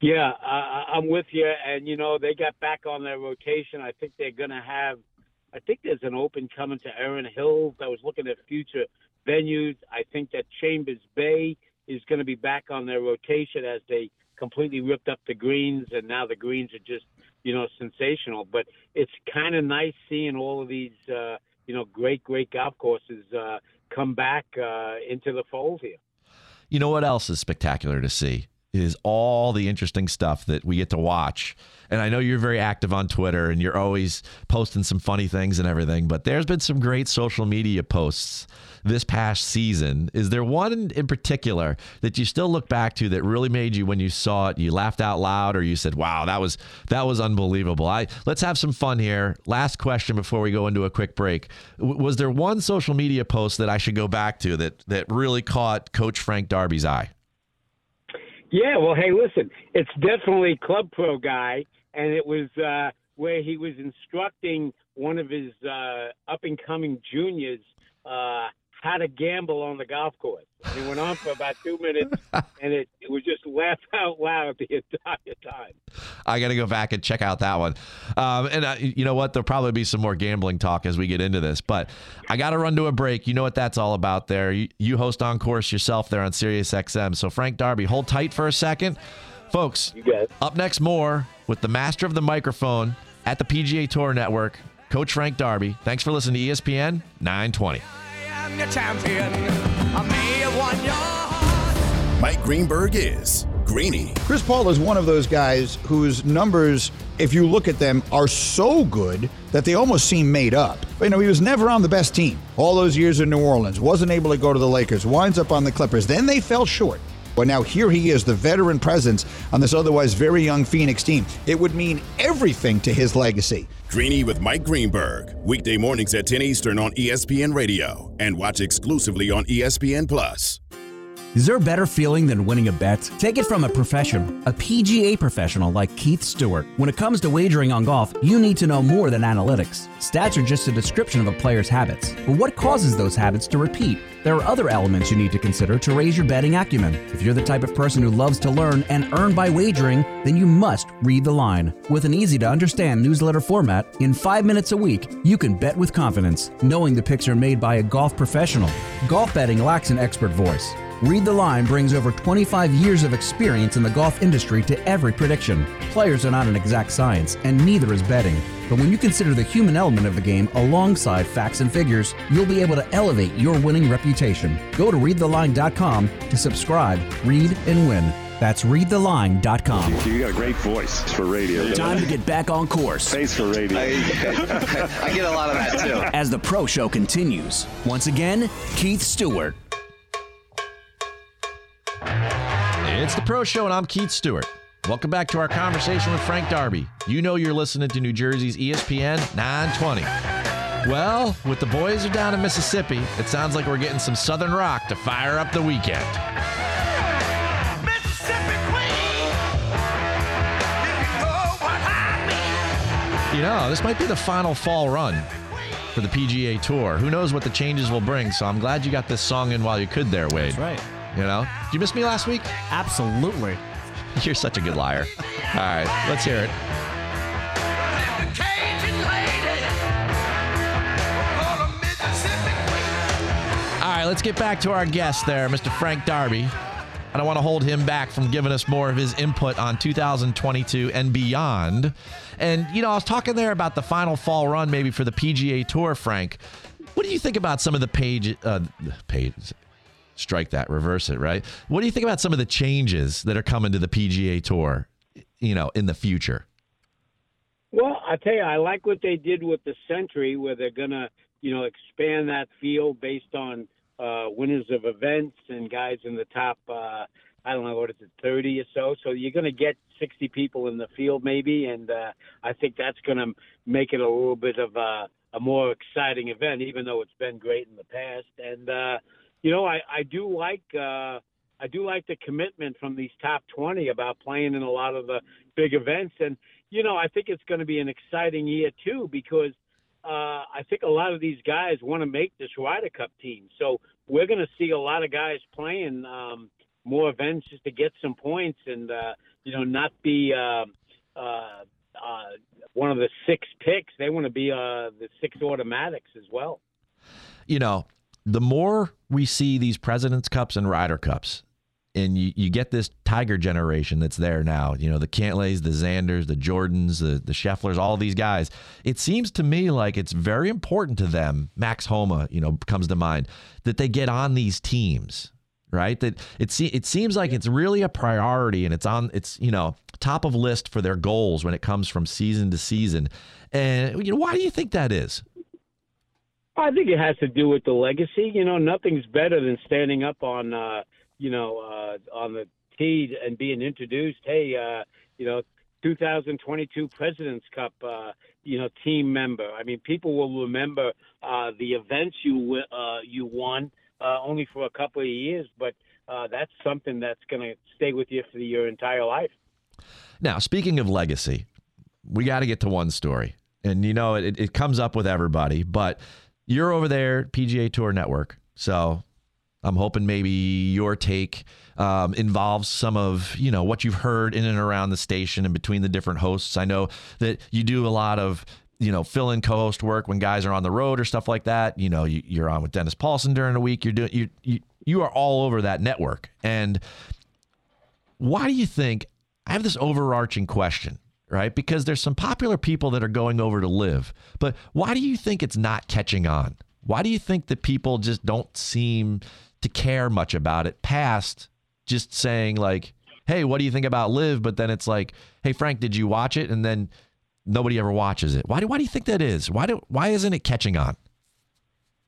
Yeah, uh, I'm with you. And, you know, they got back on their rotation. I think they're going to have. I think there's an open coming to Erin Hills. I was looking at future venues. I think that Chambers Bay is going to be back on their rotation as they completely ripped up the greens, and now the greens are just you know sensational. But it's kind of nice seeing all of these uh, you know great great golf courses uh, come back uh, into the fold here.
You know what else is spectacular to see? is all the interesting stuff that we get to watch. And I know you're very active on Twitter and you're always posting some funny things and everything, but there's been some great social media posts this past season. Is there one in particular that you still look back to that really made you when you saw it, you laughed out loud or you said, "Wow, that was that was unbelievable." I let's have some fun here. Last question before we go into a quick break. W- was there one social media post that I should go back to that that really caught coach Frank Darby's eye?
Yeah, well, hey, listen, it's definitely Club Pro guy, and it was uh, where he was instructing one of his uh, up and coming juniors uh, how to gamble on the golf course. And it went on for about two minutes, [laughs] and it, it was just laugh out loud the entire time.
I got to go back and check out that one. Um, and uh, you know what? There'll probably be some more gambling talk as we get into this, but I got to run to a break. You know what that's all about there. You, you host on course yourself there on Sirius XM. So Frank Darby, hold tight for a second. Folks, up next more with the master of the microphone at the PGA Tour Network, Coach Frank Darby. Thanks for listening to ESPN 920.
I'm your champion. I may have won your heart.
Mike Greenberg is Greeny.
Chris Paul is one of those guys whose numbers, if you look at them, are so good that they almost seem made up. You know, he was never on the best team. All those years in New Orleans, wasn't able to go to the Lakers, winds up on the Clippers. Then they fell short. But now here he is, the veteran presence on this otherwise very young Phoenix team. It would mean everything to his legacy.
Greeny with Mike Greenberg. Weekday mornings at 10 Eastern on ESPN Radio and watch exclusively on ESPN Plus.
Is there a better feeling than winning a bet? Take it from a professional, a PGA professional like Keith Stewart. When it comes to wagering on golf, you need to know more than analytics. Stats are just a description of a player's habits. But what causes those habits to repeat? There are other elements you need to consider to raise your betting acumen. If you're the type of person who loves to learn and earn by wagering, then you must read the line. With an easy to understand newsletter format, in five minutes a week, you can bet with confidence, knowing the picks are made by a golf professional. Golf betting lacks an expert voice. Read the Line brings over 25 years of experience in the golf industry to every prediction. Players are not an exact science, and neither is betting. But when you consider the human element of the game alongside facts and figures, you'll be able to elevate your winning reputation. Go to readtheline.com to subscribe, read, and win. That's readtheline.com.
You got a great voice for radio.
Time to get back on course.
Face for radio.
I [laughs] get a lot of that too.
As the pro show continues, once again, Keith Stewart.
It's the Pro Show, and I'm Keith Stewart. Welcome back to our conversation with Frank Darby. You know you're listening to New Jersey's ESPN 920. Well, with the boys are down in Mississippi, it sounds like we're getting some Southern rock to fire up the weekend. You know, this might be the final fall run for the PGA Tour. Who knows what the changes will bring? So I'm glad you got this song in while you could there, Wade.
That's right.
You know, did you miss me last week?
Absolutely. [laughs]
You're such a good liar. All right, let's hear it. All right, let's get back to our guest there, Mr. Frank Darby. I don't want to hold him back from giving us more of his input on 2022 and beyond. And, you know, I was talking there about the final fall run maybe for the PGA Tour, Frank. What do you think about some of the page, uh, pages? Strike that, reverse it, right? What do you think about some of the changes that are coming to the PGA Tour, you know, in the future?
Well, I tell you, I like what they did with the Sentry, where they're gonna, you know, expand that field based on uh, winners of events and guys in the top. Uh, I don't know what is it, thirty or so. So you're gonna get sixty people in the field, maybe, and uh, I think that's gonna make it a little bit of a, a more exciting event, even though it's been great in the past. And uh, you know, I, I do like. Uh, I do like the commitment from these top 20 about playing in a lot of the big events. And, you know, I think it's going to be an exciting year, too, because uh, I think a lot of these guys want to make this Ryder Cup team. So we're going to see a lot of guys playing um, more events just to get some points and, uh, you know, not be uh, uh, uh, one of the six picks. They want to be uh, the six automatics as well.
You know, the more we see these President's Cups and Ryder Cups, and you, you get this Tiger generation that's there now, you know, the Cantlays, the Xanders, the Jordans, the, the Schefflers, all these guys, it seems to me like it's very important to them, Max Homa, you know, comes to mind, that they get on these teams, right? That it se- it seems like it's really a priority and it's on it's you know top of list for their goals when it comes from season to season. And you know, why do you think that is?
I think it has to do with the legacy. You know, nothing's better than standing up on, uh, you know, uh, on the tee and being introduced. Hey, uh, you know, 2022 President's Cup, uh, you know, team member. I mean, people will remember uh, the events you uh, you won uh, only for a couple of years, but uh, that's something that's going to stay with you for your entire life.
Now, speaking of legacy, we got to get to one story, and you know, it, it comes up with everybody, but you're over there, PGA Tour Network, so I'm hoping maybe your take um, involves some of you know what you've heard in and around the station and between the different hosts. I know that you do a lot of you know fill-in co-host work when guys are on the road or stuff like that. You know, you, are on with Dennis Paulson during the week. You're doing you you you are all over that network. And why do you think? I have this overarching question right? Because there's some popular people that are going over to LIV. But why do you think it's not catching on? Why do you think that people just don't seem to care much about it past just saying like, "Hey, what do you think about LIV? But then it's like, "Hey, Frank, did you watch it?" And then nobody ever watches it. Why do Why do you think that is? Why do Why isn't it catching on?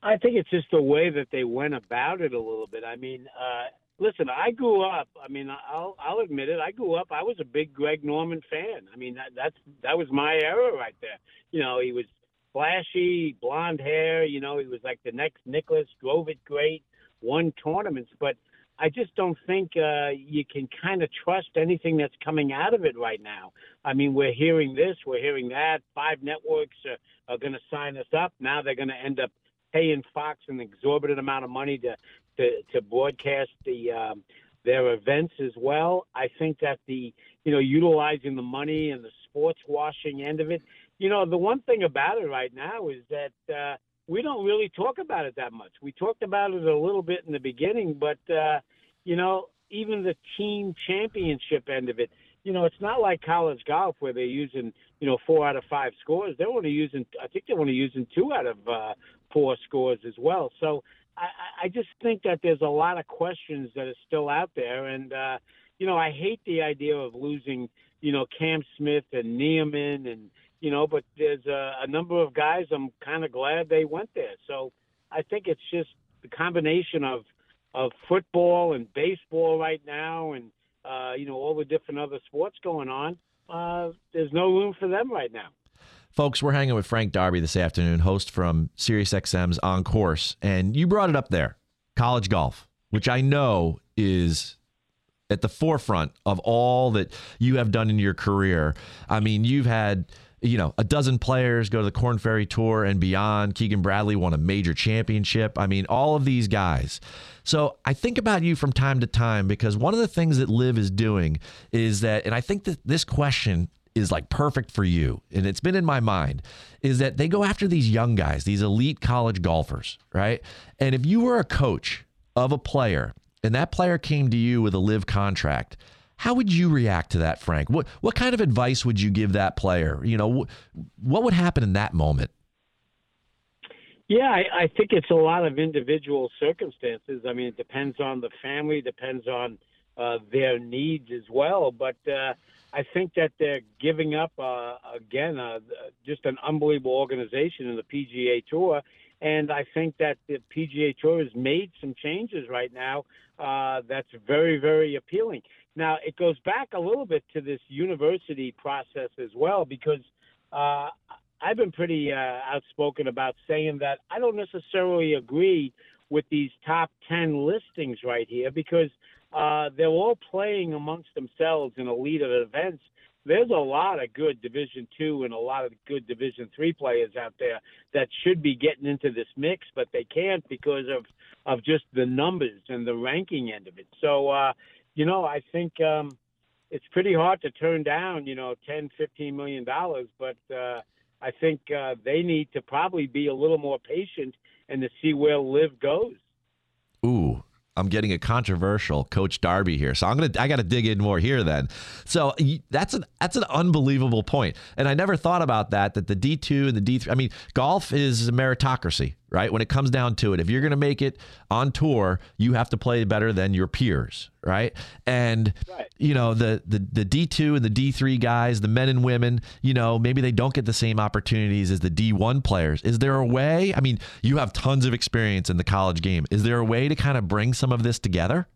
I think it's just the way that they went about it a little bit. I mean, uh, listen, I grew up. I mean, I'll I'll admit it. I grew up. I was a big Greg Norman fan. I mean, that, that's that was my era right there. You know, he was flashy, blonde hair. You know, he was like the next Nicklaus. Drove it great won tournaments, but I just don't think uh, you can kind of trust anything that's coming out of it right now. I mean, we're hearing this, we're hearing that. Five networks are, are going to sign us up. Now they're going to end up paying Fox an exorbitant amount of money to to, to broadcast the um, their events as well. I think that the you know utilizing the money and the sports washing end of it. You know, the one thing about it right now is that. Uh, we don't really talk about it that much. We talked about it a little bit in the beginning, but uh, you know, even the team championship end of it, you know, it's not like college golf where they're using you know four out of five scores. They're only using, I think they're only using two out of uh, four scores as well. So I, I just think that there's a lot of questions that are still out there, and uh, you know, I hate the idea of losing, you know, Cam Smith and Niemann and you know, but there's a, a number of guys I'm kind of glad they went there. So I think it's just the combination of of football and baseball right now, and uh, you know all the different other sports going on. Uh, there's no room for them right now.
Folks, we're hanging with Frank Darby this afternoon, host from SiriusXM's On Course, and you brought it up there, college golf, which I know is at the forefront of all that you have done in your career. I mean, you've had you know, a dozen players go to the Korn Ferry Tour and beyond. Keegan Bradley won a major championship. I mean, all of these guys. So I think about you from time to time because one of the things that LIV is doing is that, and I think that this question is like perfect for you, and it's been in my mind, is that they go after these young guys, these elite college golfers, right? And if you were a coach of a player and that player came to you with a LIV contract, how would you react to that, Frank? What what kind of advice would you give that player? You know, wh- what would happen in that moment?
Yeah, I, I think it's a lot of individual circumstances. I mean, it depends on the family, depends on uh, their needs as well. But uh, I think that they're giving up uh, again, uh, just an unbelievable organization in the PGA Tour, and I think that the PGA Tour has made some changes right now uh, that's very, very appealing. Now, it goes back a little bit to this university process as well, because uh, I've been pretty uh, outspoken about saying that I don't necessarily agree with these top 10 listings right here because uh, they're all playing amongst themselves in elite events. There's a lot of good Division two and a lot of good Division three players out there that should be getting into this mix, but they can't because of of just the numbers and the ranking end of it. So uh, you know, I think um, it's pretty hard to turn down, you know, ten, fifteen million dollars, but uh, I think uh, they need to probably be a little more patient and to see where LIV goes.
Ooh, I'm getting a controversial Coach Darby here, so I'm gonna I got to dig in more here then. So that's an that's an unbelievable point, and I never thought about that. That the D2 and the D3. I mean, golf is a meritocracy, right? When it comes down to it, if you're going to make it on tour, you have to play better than your peers, right? And
Right.
you know the the the D2 and the D3 guys, the men and women, you know, maybe they don't get the same opportunities as the D1 players. Is there a way? I mean, you have tons of experience in the college game. Is there a way to kind of bring some of this together?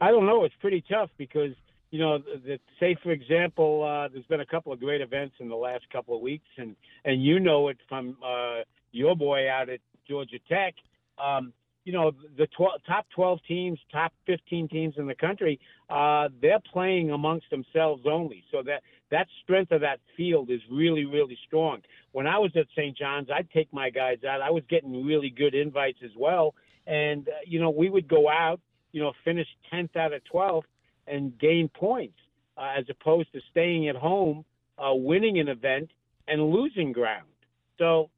I don't know. It's pretty tough because you know, the, say for example, uh, there's been a couple of great events in the last couple of weeks, and and you know it from uh, your boy out at Georgia Tech. Um, you know, the 12, top 12 teams, top 15 teams in the country, uh, they're playing amongst themselves only. So that that strength of that field is really, really strong. When I was at St. John's, I'd take my guys out. I was getting really good invites as well, and uh, you know, we would go out, you know, finish 10th out of 12th and gain points, uh, as opposed to staying at home, uh, winning an event and losing ground. So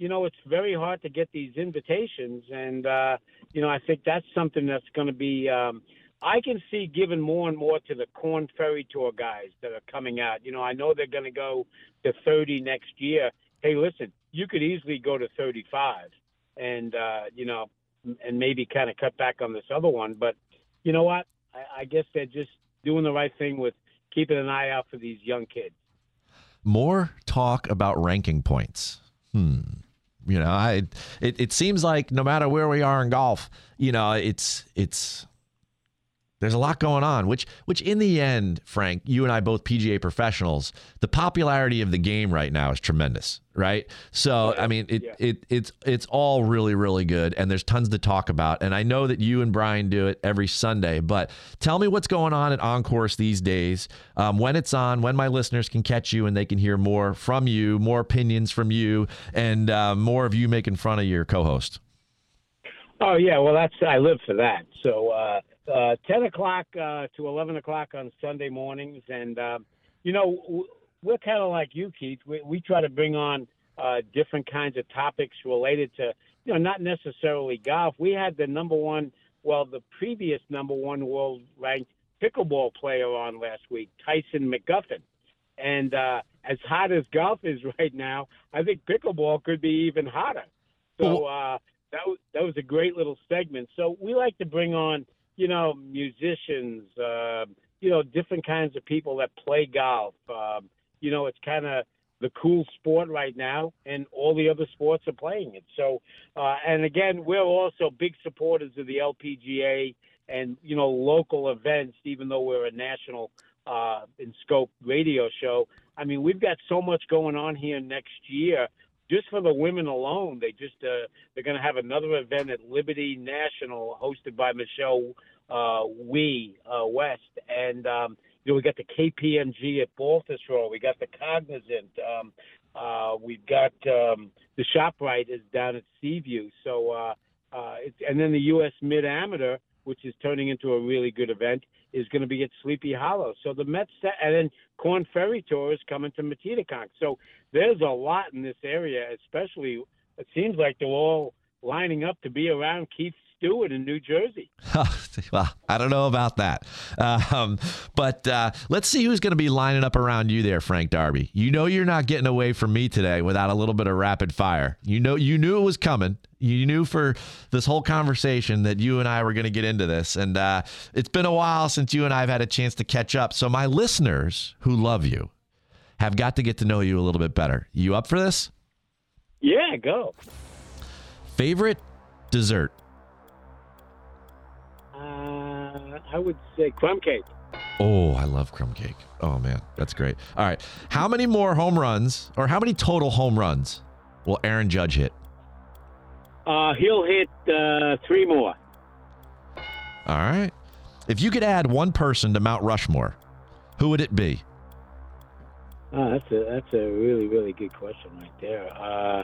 you know, it's very hard to get these invitations, and uh, you know, I think that's something that's going to be. Um, I can see given more and more to the Korn Ferry Tour guys that are coming out. You know, I know they're going to go to 30 next year. Hey, listen, you could easily go to 35, and uh, you know, and maybe kind of cut back on this other one. But you know what? I, I guess they're just doing the right thing with keeping an eye out for these young kids.
More talk about ranking points. Hmm. You know, I it, it seems like no matter where we are in golf, you know, it's it's there's a lot going on, which which in the end, Frank, you and I both PGA professionals, the popularity of the game right now is tremendous, right? So I mean, it, it it's it's all really really good, and there's tons to talk about. And I know that you and Brian do it every Sunday, but tell me what's going on at Oncourse these days, um, when it's on, when my listeners can catch you and they can hear more from you, more opinions from you, and uh, more of you making fun of your co-host.
Oh yeah, well that's I live for that. So uh, uh, ten o'clock uh, to eleven o'clock on Sunday mornings, and uh, you know we're kind of like you, Keith. We, we try to bring on uh, different kinds of topics related to you know not necessarily golf. We had the number one, well, the previous number one world ranked pickleball player on last week, Tyson McGuffin. And uh, as hot as golf is [laughs] right now, I think pickleball could be even hotter. So uh, that was, that was a great little segment. So we like to bring on, you know, musicians, uh, you know, different kinds of people that play golf. Um, you know, it's kind of the cool sport right now, and all the other sports are playing it. So, uh, and again, we're also big supporters of the LPGA and you know local events, even though we're a national uh, in scope radio show. I mean, we've got so much going on here next year. Just for the women alone, they just uh, they're going to have another event at Liberty National, hosted by Michelle uh, Wie uh, West, and um, you know we got the KPMG at Baltusrol, we got the Cognizant, um, uh, we've got um, the Shoprite is down at Seaview, so uh, uh, it's, and then the U.S. Mid Amateur, which is turning into a really good event, is going to be at Sleepy Hollow. So the Mets, and then Korn Ferry Tour is coming to Metedeconk. So there's a lot in this area, especially it seems like they're all lining up to be around Keith Stewart in New Jersey. [laughs]
well, I don't know about that. Um, but uh, let's see who's going to be lining up around you there, Frank Darby. You know you're not getting away from me today without a little bit of rapid fire. You know you knew it was coming. You knew for this whole conversation that you and I were going to get into this, and uh, it's been a while since you and I have had a chance to catch up. So my listeners who love you have got to get to know you a little bit better. You up for this?
Yeah, go.
Favorite dessert?
Uh, I would say crumb cake.
Oh, I love crumb cake. Oh man, that's great. All right, how many more home runs, or how many total home runs, will Aaron Judge hit?
Uh, he'll hit uh, three more.
All right. If you could add one person to Mount Rushmore, who would it be?
Oh, that's a that's a really really good question right there. Uh,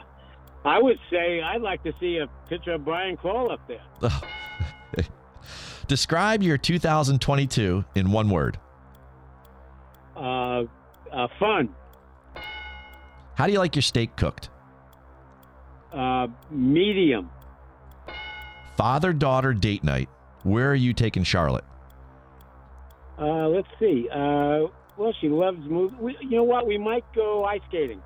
I would say I'd like to see a picture of Brian Kroll up there. [laughs]
Describe your 2022 in one word.
Uh, uh, fun.
How do you like your steak cooked?
Uh, medium.
Father daughter date night. Where are you taking Charlotte?
Uh, let's see. Uh, well, she loves movies. We, you know what? We might go ice skating.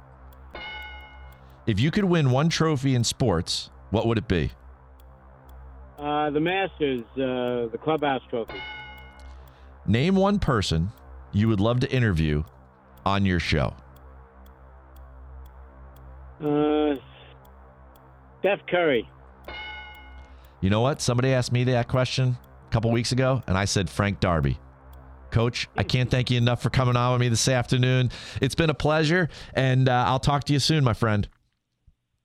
If you could win one trophy in sports, what would it be?
Uh, the Masters, uh, the clubhouse trophy.
Name one person you would love to interview on your show.
Uh, Steph Curry.
You know what? Somebody asked me that question a couple weeks ago, and I said Frank Darby. Coach, I can't thank you enough for coming on with me this afternoon. It's been a pleasure, and uh, I'll talk to you soon, my friend.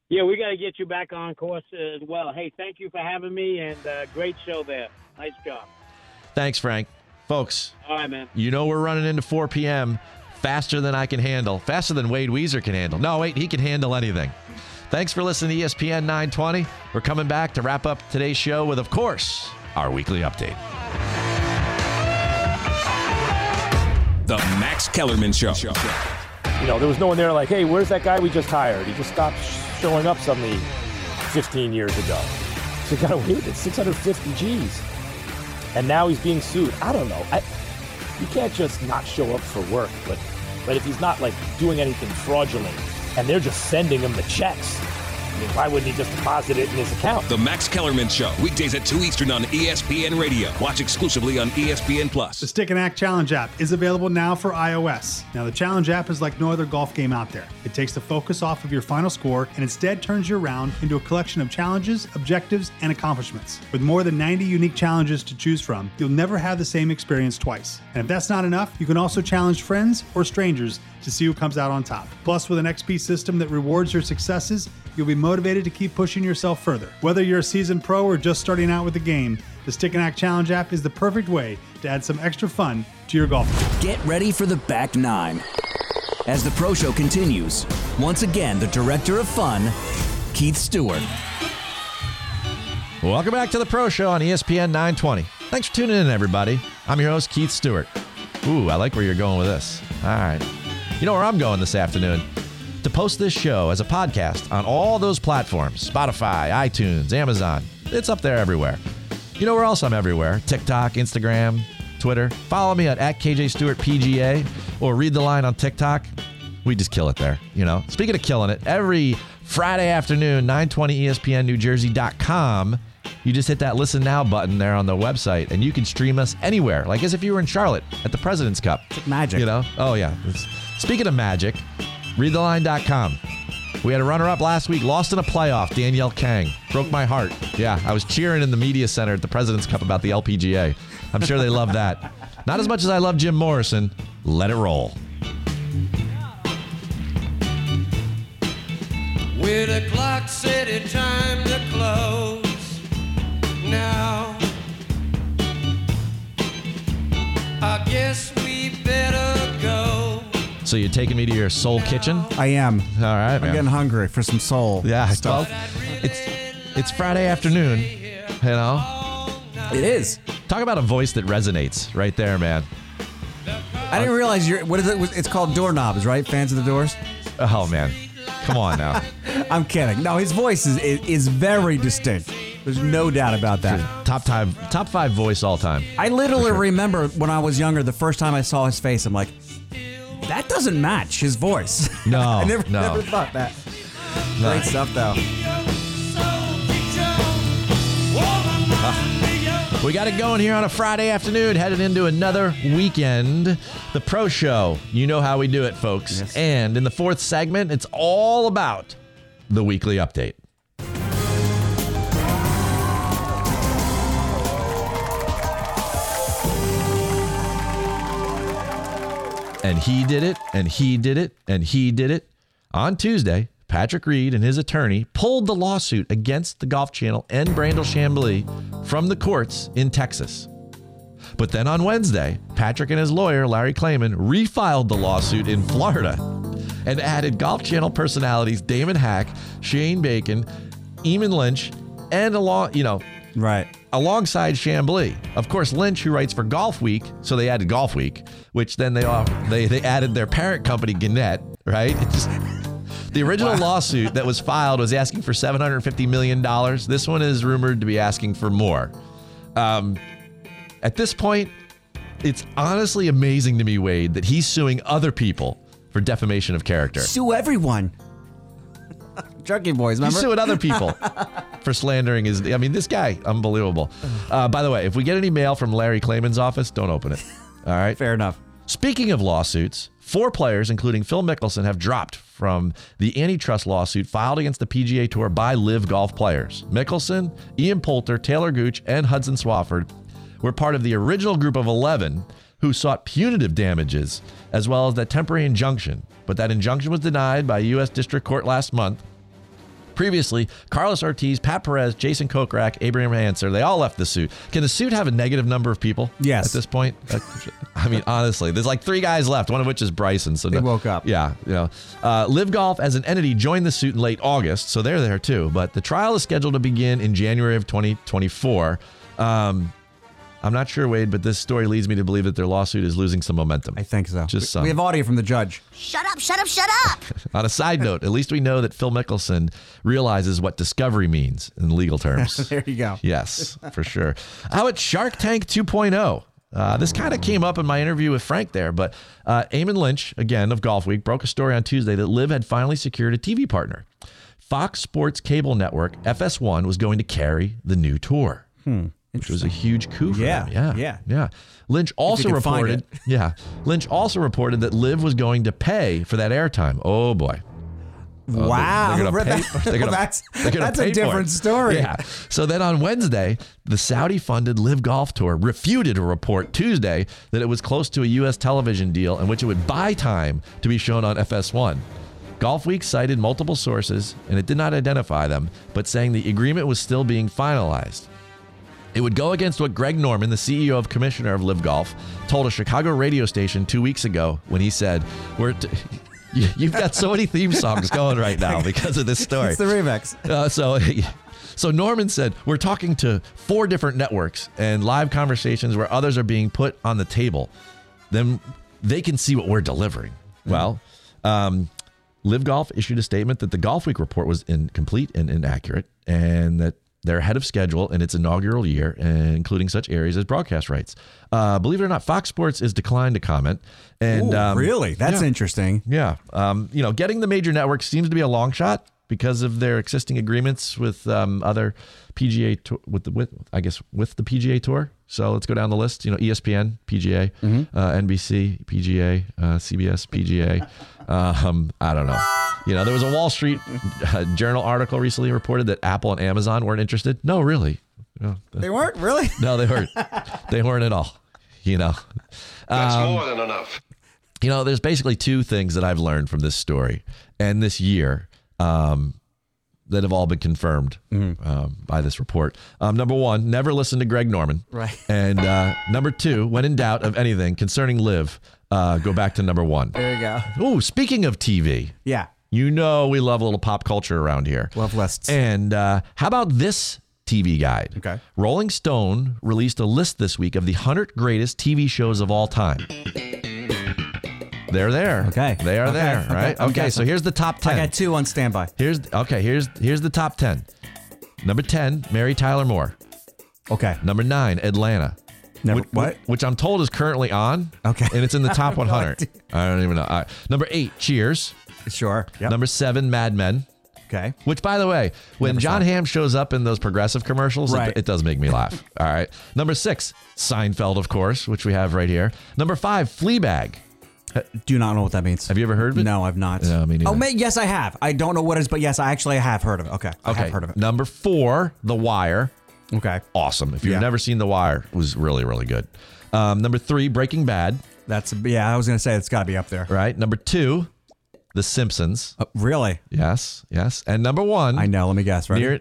Yeah, we got to get you back on course as well. Hey, thank you for having me, and uh, great show there. Nice job.
Thanks, Frank. Folks,
All right, man.
you know we're running into 4 p.m. faster than I can handle, faster than Wade Weezer can handle. No, wait, he can handle anything. Thanks for listening to ESPN 920. We're coming back to wrap up today's show with, of course, our weekly update.
The Max Kellerman Show.
You know, there was no one there like, hey, where's that guy we just hired? He just stopped showing up suddenly 15 years ago. So he got away with it, 650 G's. And now he's being sued. I don't know. I, you can't just not show up for work, but but if he's not like doing anything fraudulent and they're just sending them the checks, mean, why wouldn't he just deposit it in his account?
The Max Kellerman Show, weekdays at 2 Eastern on ESPN Radio. Watch exclusively on ESPN Plus.
The Stick and Act Challenge app is available now for iOS. Now, the Challenge app is like no other golf game out there. It takes the focus off of your final score and instead turns your round into a collection of challenges, objectives, and accomplishments. With more than 90 unique challenges to choose from, you'll never have the same experience twice. And if that's not enough, you can also challenge friends or strangers to see who comes out on top. Plus, with an XP system that rewards your successes, you'll be motivated to keep pushing yourself further. Whether you're a seasoned pro or just starting out with the game, the Stick and Act Challenge app is the perfect way to add some extra fun to your golf.
Get ready for the back nine. As the pro show continues, once again, the director of fun, Keith Stewart.
Welcome back to the Pro Show on ESPN 920. Thanks for tuning in, everybody. I'm your host, Keith Stewart. Ooh, I like where you're going with this. All right. You know where I'm going this afternoon? To post this show as a podcast on all those platforms Spotify, iTunes, Amazon. It's up there everywhere. You know where else I'm everywhere? TikTok, Instagram, Twitter. Follow me at, at KJ Stewart PGA or read the line on TikTok. We just kill it there, you know. Speaking of killing it, every Friday afternoon, 920 ESPNNewJersey.com, you just hit that listen now button there on the website and you can stream us anywhere, like as if you were in Charlotte at the President's Cup. It's
like magic.
You know? Oh, yeah. It's- speaking of magic, readtheline.com. We had a runner up last week, lost in a playoff, Danielle Kang. Broke my heart. Yeah, I was cheering in the media center at the President's Cup about the LPGA. I'm sure they love that. Not as much as I love Jim Morrison. Let it roll.
Clock said time to close now. I guess.
So you're taking me to your soul kitchen?
I am.
All right,
I'm
man.
getting hungry for some soul
Yeah,
stuff.
well, it's it's Friday afternoon, you know.
It is.
Talk about a voice that resonates right there, man.
I didn't realize you're. What is it? It's called doorknobs, right? Fans of the doors.
Oh man, come on now. [laughs]
I'm kidding. No, his voice is, is very distinct. There's no doubt about that.
Top five, top five voice all time.
I literally remember when I was younger, the first time I saw his face, I'm like, that doesn't match his voice. [laughs]
No,
I never,
no.
never thought that.
No.
Great stuff, though.
We got it going here on a Friday afternoon, headed into another weekend. The Pro Show. You know how we do it, folks. And in the fourth segment, it's all about the weekly update. And he did it, and he did it, and he did it. On Tuesday, Patrick Reed and his attorney pulled the lawsuit against the Golf Channel and Brandel Chamblee from the courts in Texas. But then on Wednesday, Patrick and his lawyer, Larry Klayman, refiled the lawsuit in Florida and added Golf Channel personalities Damon Hack, Shane Bacon, Eamon Lynch, and a along, you know,
right
alongside Chamblee. Of course, Lynch, who writes for Golf Week, so they added Golf Week, which then they off, they they added their parent company Gannett, right? It [laughs] just the original lawsuit that was filed was asking for $750 million. This one is rumored to be asking for more. Um, at this point, it's honestly amazing to me, Wade, that he's suing other people for defamation of character.
Sue everyone. [laughs] Junkie Boys, remember?
He's suing other people [laughs] for slandering his. I mean, this guy, unbelievable. Uh, by the way, if we get any mail from Larry Klayman's office, don't open it. All right.
Fair enough.
Speaking of lawsuits, four players, including Phil Mickelson, have dropped from the antitrust lawsuit filed against the PGA Tour by LIV Golf players. Mickelson, Ian Poulter, Talor Gooch, and Hudson Swafford were part of the original group of 11 who sought punitive damages as well as that temporary injunction. But that injunction was denied by a U.S. District Court last month. Previously, Carlos Ortiz, Pat Perez, Jason Kokrak, Abraham Ancer, they all left the suit. Can the suit have a negative number of people?
Yes.
At this point? Uh, [laughs] I mean, honestly, there's like three guys left, one of which is Bryson. So
They
no-
woke up.
Yeah. You know, uh, LIV Golf as an entity joined the suit in late August, so they're there too. But the trial is scheduled to begin in January of 2024. Um, I'm not sure, Wade, but this story leads me to believe that their lawsuit is losing some momentum.
I think so.
Just some.
We have audio from the judge.
Shut up, shut up, shut up! [laughs]
On a side note, at least we know that Phil Mickelson realizes what discovery means in legal terms. [laughs]
there you go.
Yes, for sure. How about Shark Tank 2.0? Uh, this kind of came up in my interview with Frank there, but uh, Eamon Lynch, again of Golf Week, broke a story on Tuesday that LIV had finally secured a TV partner. Fox Sports cable network FS1 was going to carry the new tour,
Hmm.
Which was a huge coup for
Yeah,
them. Yeah,
yeah.
yeah. Lynch also reported, yeah, Lynch also reported that LIV was going to pay for that airtime. Oh boy. Uh, oh, they're-
Wow.
they're gonna pay- [laughs] [laughs] [laughs] they're gonna-
that's that's a different story.
Yeah. So then on Wednesday, the Saudi funded LIV Golf Tour refuted a report Tuesday that it was close to a U.S. television deal in which it would buy time to be shown on FS1. Golf Week cited multiple sources and it did not identify them, but saying the agreement was still being finalized. It would go against what Greg Norman, the CEO of Commissioner of LIV Golf, told a Chicago radio station two weeks ago when he said, "We're." [laughs] You've got so many theme songs going right now because of this story.
It's the remix.
Uh, so, [laughs] so Norman said we're talking to four different networks and live conversations where others are being put on the table. Then they can see what we're delivering. Well, um, LIV Golf issued a statement that the Golf Week report was incomplete and inaccurate, and that they're ahead of schedule in its inaugural year, including such areas as broadcast rights. Uh, believe it or not, Fox Sports is declined to comment. And
Ooh,
um,
really? That's
yeah.
interesting.
Yeah. Um, you know, getting the major networks seems to be a long shot because of their existing agreements with um, other PGA tour, with the with I guess with the PGA Tour. So let's go down the list. You know, ESPN, PGA, uh, NBC, PGA, uh, CBS, PGA. [laughs] Um, I don't know. You know, there was a Wall Street uh, Journal article recently reported that Apple and Amazon weren't interested. No, really. No,
They weren't really. [laughs]
no, they weren't. they weren't at all. You know,
That's
Um,
more than enough.
you know, there's basically two things that I've learned from this story and this year um, that have all been confirmed um, by this report. Um, number one, never listen to Greg Norman.
Right. [laughs]
And uh, number two, when in doubt of anything concerning LIV, uh, go back to number one.
There you go.
Oh, speaking of TV,
Yeah.
you know we love a little pop culture around here.
Love lists.
And uh, how about this TV guide?
Okay.
Rolling Stone released a list this week of the 100 greatest TV shows of all time. They're there.
Okay.
They are
Okay,
there,
okay,
right?
I'm
Okay, so here's the top 10.
I got two on standby.
Here's okay, here's here's the top 10. Number 10, Mary Tyler Moore.
Okay.
Number 9, Atlanta.
Never,
which,
what?
Which I'm told is currently on.
Okay.
And it's in the [laughs] top
I no
100. I don't even know. Right. Number 8, Cheers.
Sure. Yep.
Number 7, Mad Men.
okay.
Which, by the way, when
Never Jon.
Hamm shows up in those progressive commercials, it- it, does make me laugh. [laughs] All right. Number six, Seinfeld, of course, which we have right here. Number five, Fleabag.
Do not know what that means.
Have you ever heard of it?
No, I've not.
No, me neither.
oh, may, yes, I have. I don't know what it is, but yes, I actually have heard of it. Okay. I
Okay.
have heard of it.
Number four, The Wire.
Okay.
Awesome. If you've
Yeah.
never seen The Wire, it was really, really good. Um, number three, Breaking Bad.
That's yeah. I was gonna say it's got to be up there.
Right. Number two, The Simpsons.
Uh, really?
Yes. Yes. And number one,
I know. Let me guess. Right.
near.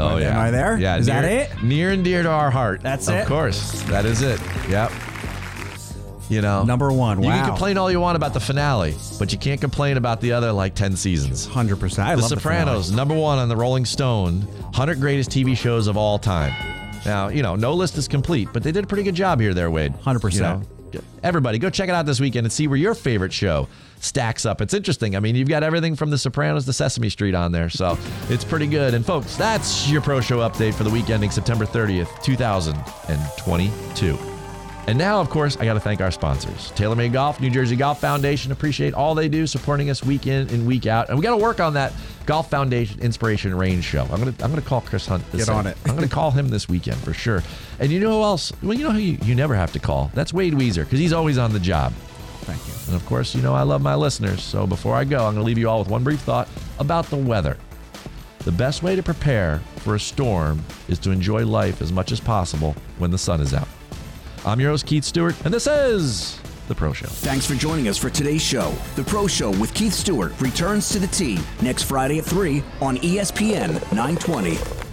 Oh yeah. Am.
I there?
Yeah.
Is
near,
that it?
Near and dear to our heart.
That's
of
it?
Of course. That is it. Yep. You know,
Number one.
You can complain all you want about the finale, but you can't complain about the other like ten seasons.
Hundred percent. I love the
Sopranos, number one on the Rolling Stone, 100 greatest TV shows of all time. Now, you know, no list is complete, but they did a pretty good job here, there, Wade.
100%.
You know, everybody, go check it out this weekend and see where your favorite show stacks up. It's interesting. I mean, you've got everything from The Sopranos to Sesame Street on there, so it's pretty good. And folks, that's your pro show update for the week ending September 30th, 2022. And now, of course, I got to thank our sponsors TaylorMade Golf, New Jersey Golf Foundation. Appreciate all they do supporting us week in and week out. And we got to work on that Golf Foundation Inspiration Range show. I'm gonna I'm gonna call Chris Hunt. This
Get on it.
I'm gonna call him this weekend for sure. And you know who else? Well, you know who you, you never have to call. That's Wade Weezer because he's always on the job.
Thank you.
And of course, you know I love my listeners. So before I go, I'm going to leave you all with one brief thought about the weather. The best way to prepare for a storm is to enjoy life as much as possible when the sun is out. I'm your host, Keith Stewart, and this is The Pro Show.
Thanks for joining us for today's show. The Pro Show with Keith Stewart returns to the T next Friday at 3 on ESPN 920.